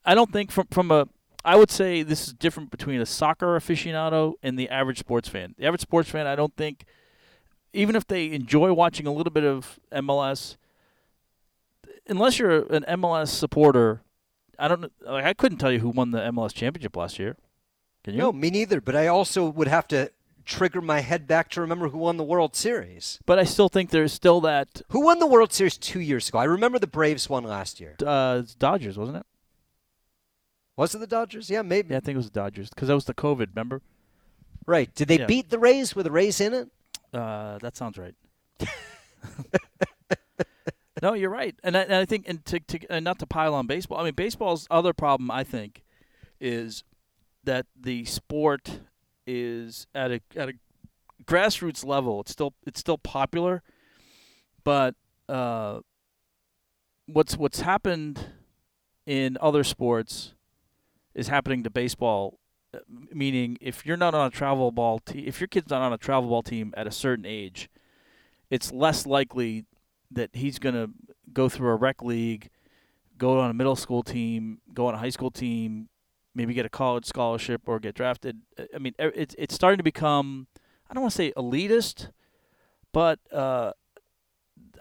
I don't think from from a I would say this is different between a soccer aficionado and the average sports fan. The average sports fan, I don't think, even if they enjoy watching a little bit of MLS, unless you're an MLS supporter, I don't like. I couldn't tell you who won the MLS championship last year. Can you? No, me neither. But I also would have to trigger my head back to remember who won the World Series. But I still think there's still that Who won the World Series two years ago? I remember the Braves won last year. uh, it's Dodgers, wasn't it? Was it the Dodgers? Yeah, maybe. Yeah, I think it was the Dodgers because that was the COVID. Remember? Right. Did they Yeah. beat the Rays with the Rays in it? Uh, that sounds right. no, you're right, and I, and I think, and to, to and not to pile on baseball. I mean, baseball's other problem, I think, is that the sport is at a at a grassroots level. It's still it's still popular, but uh, what's what's happened in other sports is happening to baseball. uh, Meaning, if you're not on a travel ball team, if your kid's not on a travel ball team at a certain age, it's less likely that he's going to go through a rec league, go on a middle school team, go on a high school team, maybe get a college scholarship or get drafted. I- I mean, it's it's starting to become I don't want to say elitist, but uh,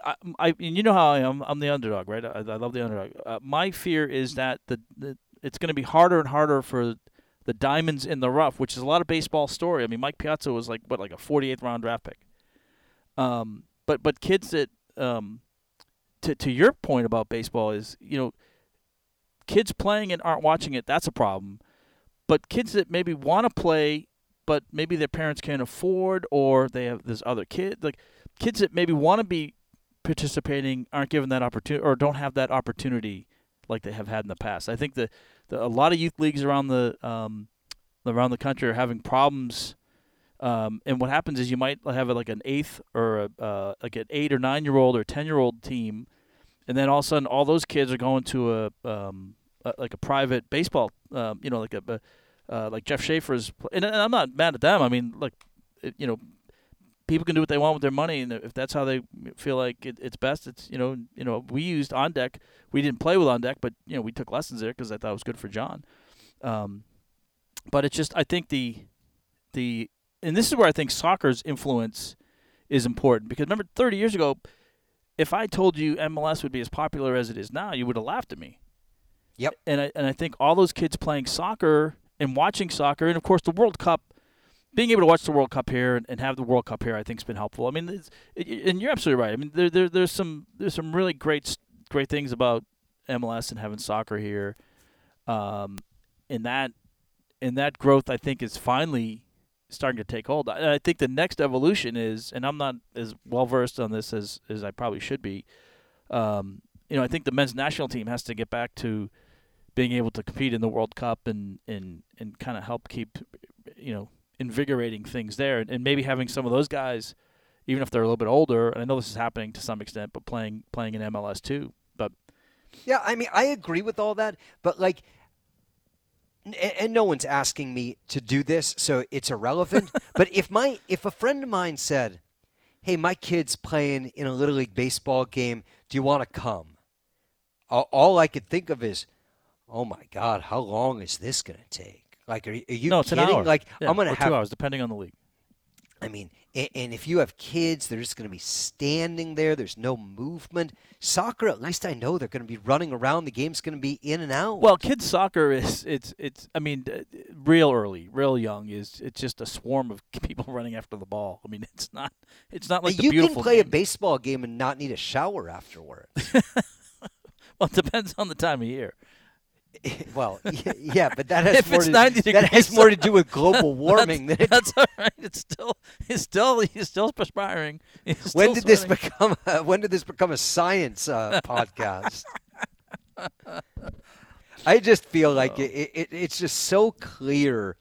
I, I you know how I am. I'm the underdog, right? I, I love the underdog. Uh, my fear is that the, the it's going to be harder and harder for the diamonds in the rough, which is a lot of baseball story. I mean, Mike Piazza was like what, like a 48th round draft pick. Um, but but kids that um, to to your point about baseball is you know, kids playing and aren't watching it. That's a problem. But kids that maybe want to play, but maybe their parents can't afford, or they have this other kid, like kids that maybe want to be participating aren't given that opportunity or don't have that opportunity like they have had in the past. I think the, the a lot of youth leagues around the um, around the country are having problems. Um, and what happens is you might have like an eighth or a, uh, like an eight or nine year old or ten year old team, and then all of a sudden all those kids are going to a, um, a like a private baseball, um, you know, like a uh, like Jeff Schaefer's. And, and I'm not mad at them. I mean, like, you know, people can do what they want with their money, and if that's how they feel like it, it's best, it's you know, you know, we used on deck. We didn't play with on deck, but you know, we took lessons there because I thought it was good for John. Um, but it's just I think the the and this is where I think soccer's influence is important because remember 30 years ago, if I told you MLS would be as popular as it is now, you would have laughed at me. Yep. And I and I think all those kids playing soccer and watching soccer, and of course the World Cup, being able to watch the World Cup here and, and have the World Cup here, I think has been helpful. I mean, it, and you're absolutely right. I mean, there, there there's some there's some really great great things about MLS and having soccer here, um, and that and that growth I think is finally starting to take hold. I, I think the next evolution is, and I'm not as well versed on this as as I probably should be. Um, you know, I think the men's national team has to get back to being able to compete in the World Cup and and and kind of help keep, you know, invigorating things there, and, maybe having some of those guys, even if they're a little bit older. And I know this is happening to some extent, but playing playing in MLS too. But Yeah, I mean, I agree with all that, but like, and no one's asking me to do this, so it's irrelevant. but if my if a friend of mine said, "Hey, my kid's playing in a little league baseball game. Do you want to come?" All, all I could think of is, "Oh my God, how long is this going to take?" Like, are, you- are you no, it's kidding? an hour. Like, Yeah, I'm going or to have two hours, depending on the league. I mean, and, and if you have kids, they're just going to be standing there. There's no movement. Soccer, at least I know they're going to be running around. The game's going to be in and out. Well, kids soccer is it's it's. I mean, real early, real young is it's just a swarm of people running after the ball. I mean, it's not it's not like the you can play a baseball game and not need a shower afterward. Well, it depends on the time of year. Well, yeah, but that has more it's to, 90 that has more to do with global warming That's all right. It's still it's still he's still perspiring. He's when still did this become a, when did this become a science uh, podcast? I just feel like it, it, it's just so clear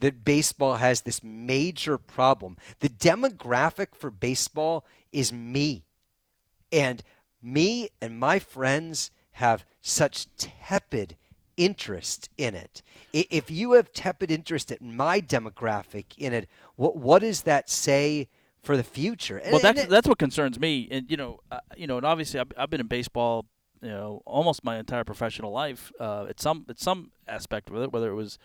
that baseball has this major problem. The demographic for baseball is me, and me and my friends have such tepid interest in it. If you have tepid interest in my demographic in it, what what does that say for the future? And- Well, that's it- that's what concerns me, and you know, uh, you know, and obviously, I've, I've been in baseball, you know, almost my entire professional life. Uh, at some at some aspect with it, whether it was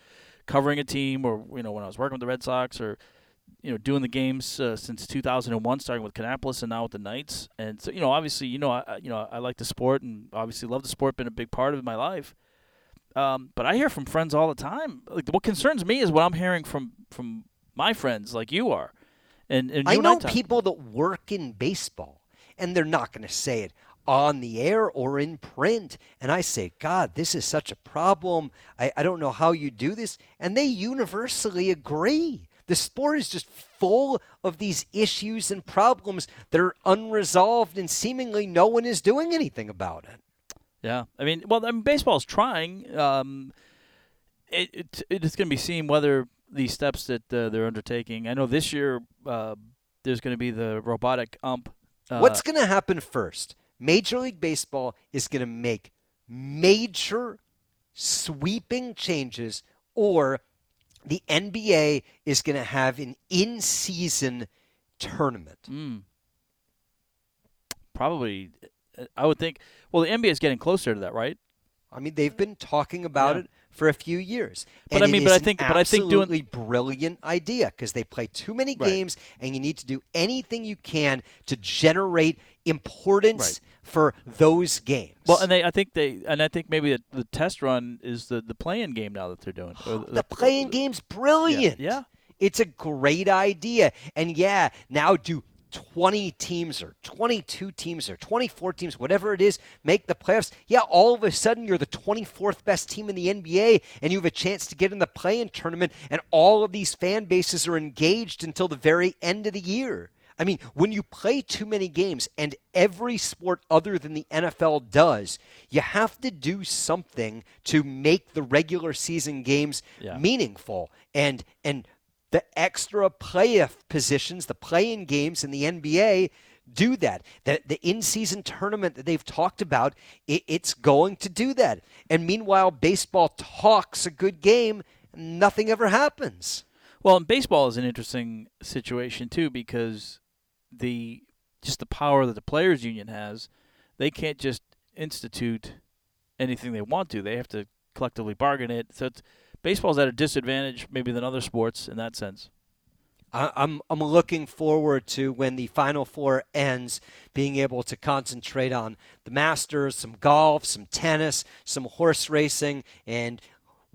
covering a team or you know when I was working with the Red Sox or you know doing the games uh, since 2001, starting with Kannapolis and now with the Knights. And so you know, obviously, you know, I I- you know I like the sport and obviously love the sport. Been a big part of my life. Um, but I hear from friends all the time. Like what concerns me is what I'm hearing from from my friends, like you are. And, and you I know talk- people that work in baseball, and they're not going to say it on the air or in print. And I say, God, this is such a problem. I, I don't know how you do this. And they universally agree. The sport is just full of these issues and problems that are unresolved, and seemingly no one is doing anything about it. Yeah, I mean, well, I mean, baseball's trying. Um, it, it it's going to be seen whether these steps that uh, they're undertaking. I know this year uh, there's going to be the robotic ump. Uh, What's going to happen first? Major League Baseball is going to make major sweeping changes, or the NBA is going to have an in season tournament. mm, probably? uh, I would think. Well, the NBA is getting closer to that, right? I mean, they've been talking about Yeah. it for a few years. But and I mean, but I think- but I think doing- absolutely brilliant idea because they play too many Right. games, and you need to do anything you can to generate importance for those games. Well, and they, I think they, and I think maybe the, the test run is the the play-in game now that they're doing. Or the play-in game's brilliant. Yeah. It's a great idea. And yeah, now do 20 teams or 22 teams or 24 teams, whatever it is, make the playoffs. Yeah, all of a sudden you're the 24th best team in the NBA and you have a chance to get in the play in tournament, and all of these fan bases are engaged until the very end of the year. I mean, when you play too many games, and every sport other than the NFL does, you have to do something to make the regular season games Yeah. meaningful. And and the extra playoff positions, the play-in games in the NBA do that. The, the in-season tournament that they've talked about, it, it's going to do that. And meanwhile, baseball talks a good game, nothing ever happens. Well, and baseball is an interesting situation too because the just the power that the players union has, they can't just institute anything they want to. They have to collectively bargain it. So it's, baseball's at a disadvantage maybe than other sports in that sense. I'm I'm looking forward to when the Final Four ends, being able to concentrate on the Masters, some golf, some tennis, some horse racing, and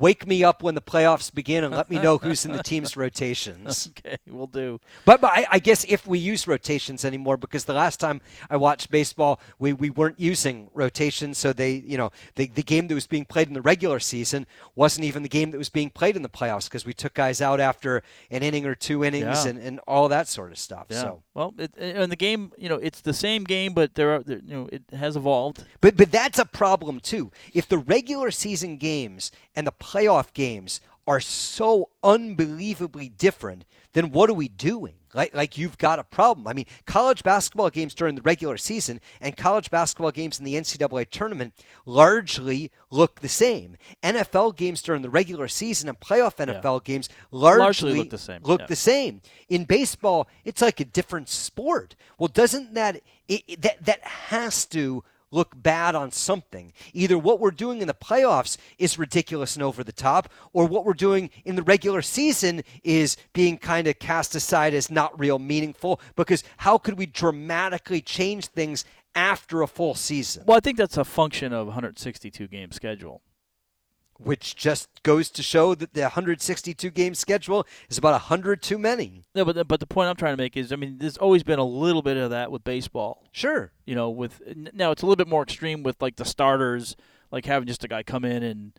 wake me up when the playoffs begin and let me know who's in the team's rotations. Okay, we'll do. But, but I, I guess if we use rotations anymore, because the last time I watched baseball, we, we weren't using rotations. So they, you know, the, the game that was being played in the regular season wasn't even the game that was being played in the playoffs because we took guys out after an inning or two innings Yeah. and, and all that sort of stuff. Yeah. So, Well, it, and the game, you know, it's the same game, but there are, there, you know, it has evolved. but but that's a problem too. If the regular season games and the playoff games are so unbelievably different, then what are we doing? Like, like you've got a problem. I mean, college basketball games during the regular season and college basketball games in the NCAA tournament largely look the same. NFL games during the regular season and playoff NFL yeah. games largely, largely, look the same. Look yeah. the same. In baseball, it's like a different sport. Well, doesn't that it, that that has to look bad on something. Either what we're doing in the playoffs is ridiculous and over the top, or what we're doing in the regular season is being kind of cast aside as not real meaningful. Because how could we dramatically change things after a full season? Well, I think that's a function of 162 game schedule which just goes to show that the 162 game schedule is about 100 too many. No, but the, but the point I'm trying to make is, I mean, there's always been a little bit of that with baseball. Sure. You know, with now it's a little bit more extreme with like the starters, like having just a guy come in and,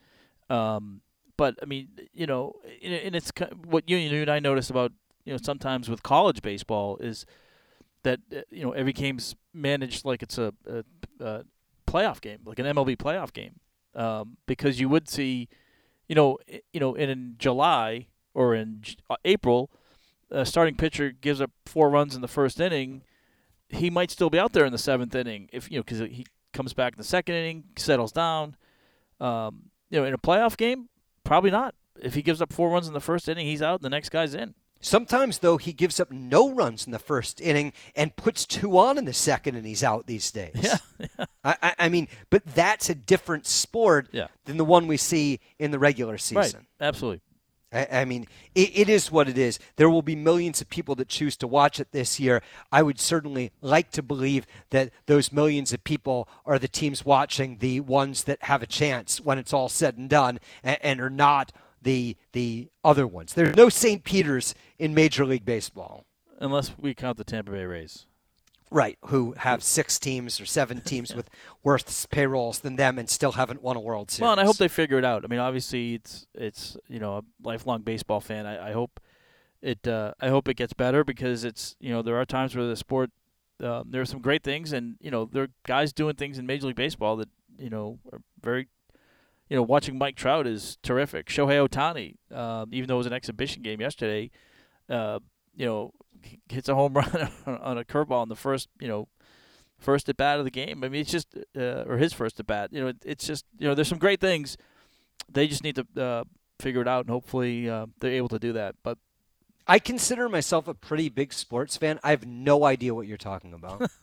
um, but I mean, you know, and it's what you, you and I notice about you know sometimes with college baseball is that uh, you know every game's managed like it's a, a, a playoff game, like an MLB playoff game um, because you would see, you know, you know, in, July or in uh, April, a starting pitcher gives up four runs in the first inning. He might still be out there in the seventh inning if you know because he comes back in the second inning, settles down. Um, you know, in a playoff game, probably not. If he gives up four runs in the first inning, he's out. The next guy's in. Sometimes, though, he gives up no runs in the first inning and puts two on in the second, and he's out these days. Yeah, yeah. I, I, mean, but that's a different sport yeah. than the one we see in the regular season. Right. Absolutely. I, I mean, it, it is what it is. There will be millions of people that choose to watch it this year. I would certainly like to believe that those millions of people are the teams watching the ones that have a chance when it's all said and done and, and are not the the other ones. There's no St. Peter's in Major League Baseball. Unless we count the Tampa Bay Rays. Right, who have six teams or seven teams with worse payrolls than them and still haven't won a World Series. Well, and I hope they figure it out. I mean, obviously, it's it's you know a lifelong baseball fan. I, I hope it uh, I hope it gets better because it's you know there are times where the sport uh, there are some great things and you know there are guys doing things in Major League Baseball that you know are very you know, watching Mike Trout is terrific. Shohei Ohtani, uh, even though it was an exhibition game yesterday, uh, you know, hits a home run on a curveball in the first, you know, first at bat of the game. I mean, it's just, uh, or his first at bat. You know, it, it's just, you know, there's some great things. They just need to uh, figure it out, and hopefully uh, they're able to do that. But I consider myself a pretty big sports fan. I have no idea what you're talking about.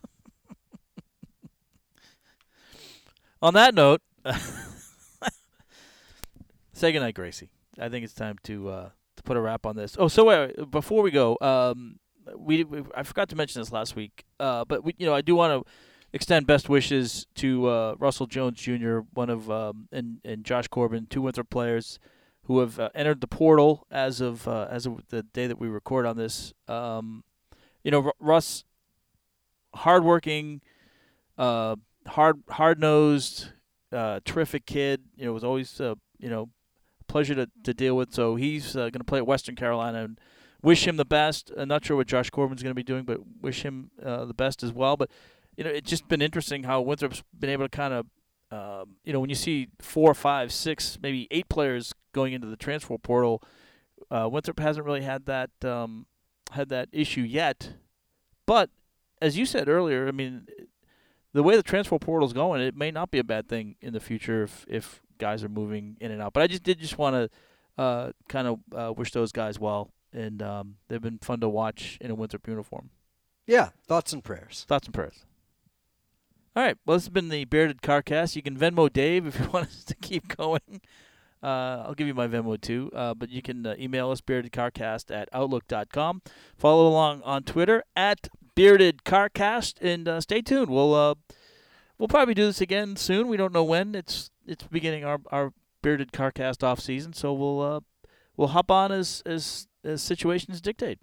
on that note. Say goodnight, Gracie. I think it's time to uh, to put a wrap on this. Oh, so before we go, um, we, we, I forgot to mention this last week, uh, but we, you know I do want to extend best wishes to uh, Russell Jones Jr., one of um, and and Josh Corbin, two Winthrop players who have uh, entered the portal as of uh, as of the day that we record on this. Um, you know, R- Russ, hardworking, uh, hard hard nosed, uh, terrific kid. You know, was always uh, you know pleasure to, to deal with. So he's uh, going to play at Western Carolina and wish him the best. I'm not sure what Josh Corbin's going to be doing, but wish him uh, the best as well. But you know, it's just been interesting how Winthrop's been able to kind of, um, you know, when you see four, five, six, maybe eight players going into the transfer portal, uh, Winthrop hasn't really had that um, had that issue yet. But as you said earlier, I mean, the way the transfer portal is going, it may not be a bad thing in the future if if guys are moving in and out. But I just did just want to uh, kind of uh, wish those guys well, and um, they've been fun to watch in a Winthrop uniform. Yeah, thoughts and prayers. Thoughts and prayers. All right, well, this has been the Bearded Carcast. You can Venmo Dave if you want us to keep going. Uh, I'll give you my Venmo too, uh, but you can uh, email us beardedcarcast at outlook.com. Follow along on Twitter at beardedcarcast, and uh, stay tuned. We'll uh, we'll probably do this again soon. We don't know when. It's it's beginning our our bearded carcast off season, so we'll uh, we'll hop on as as as situations dictate.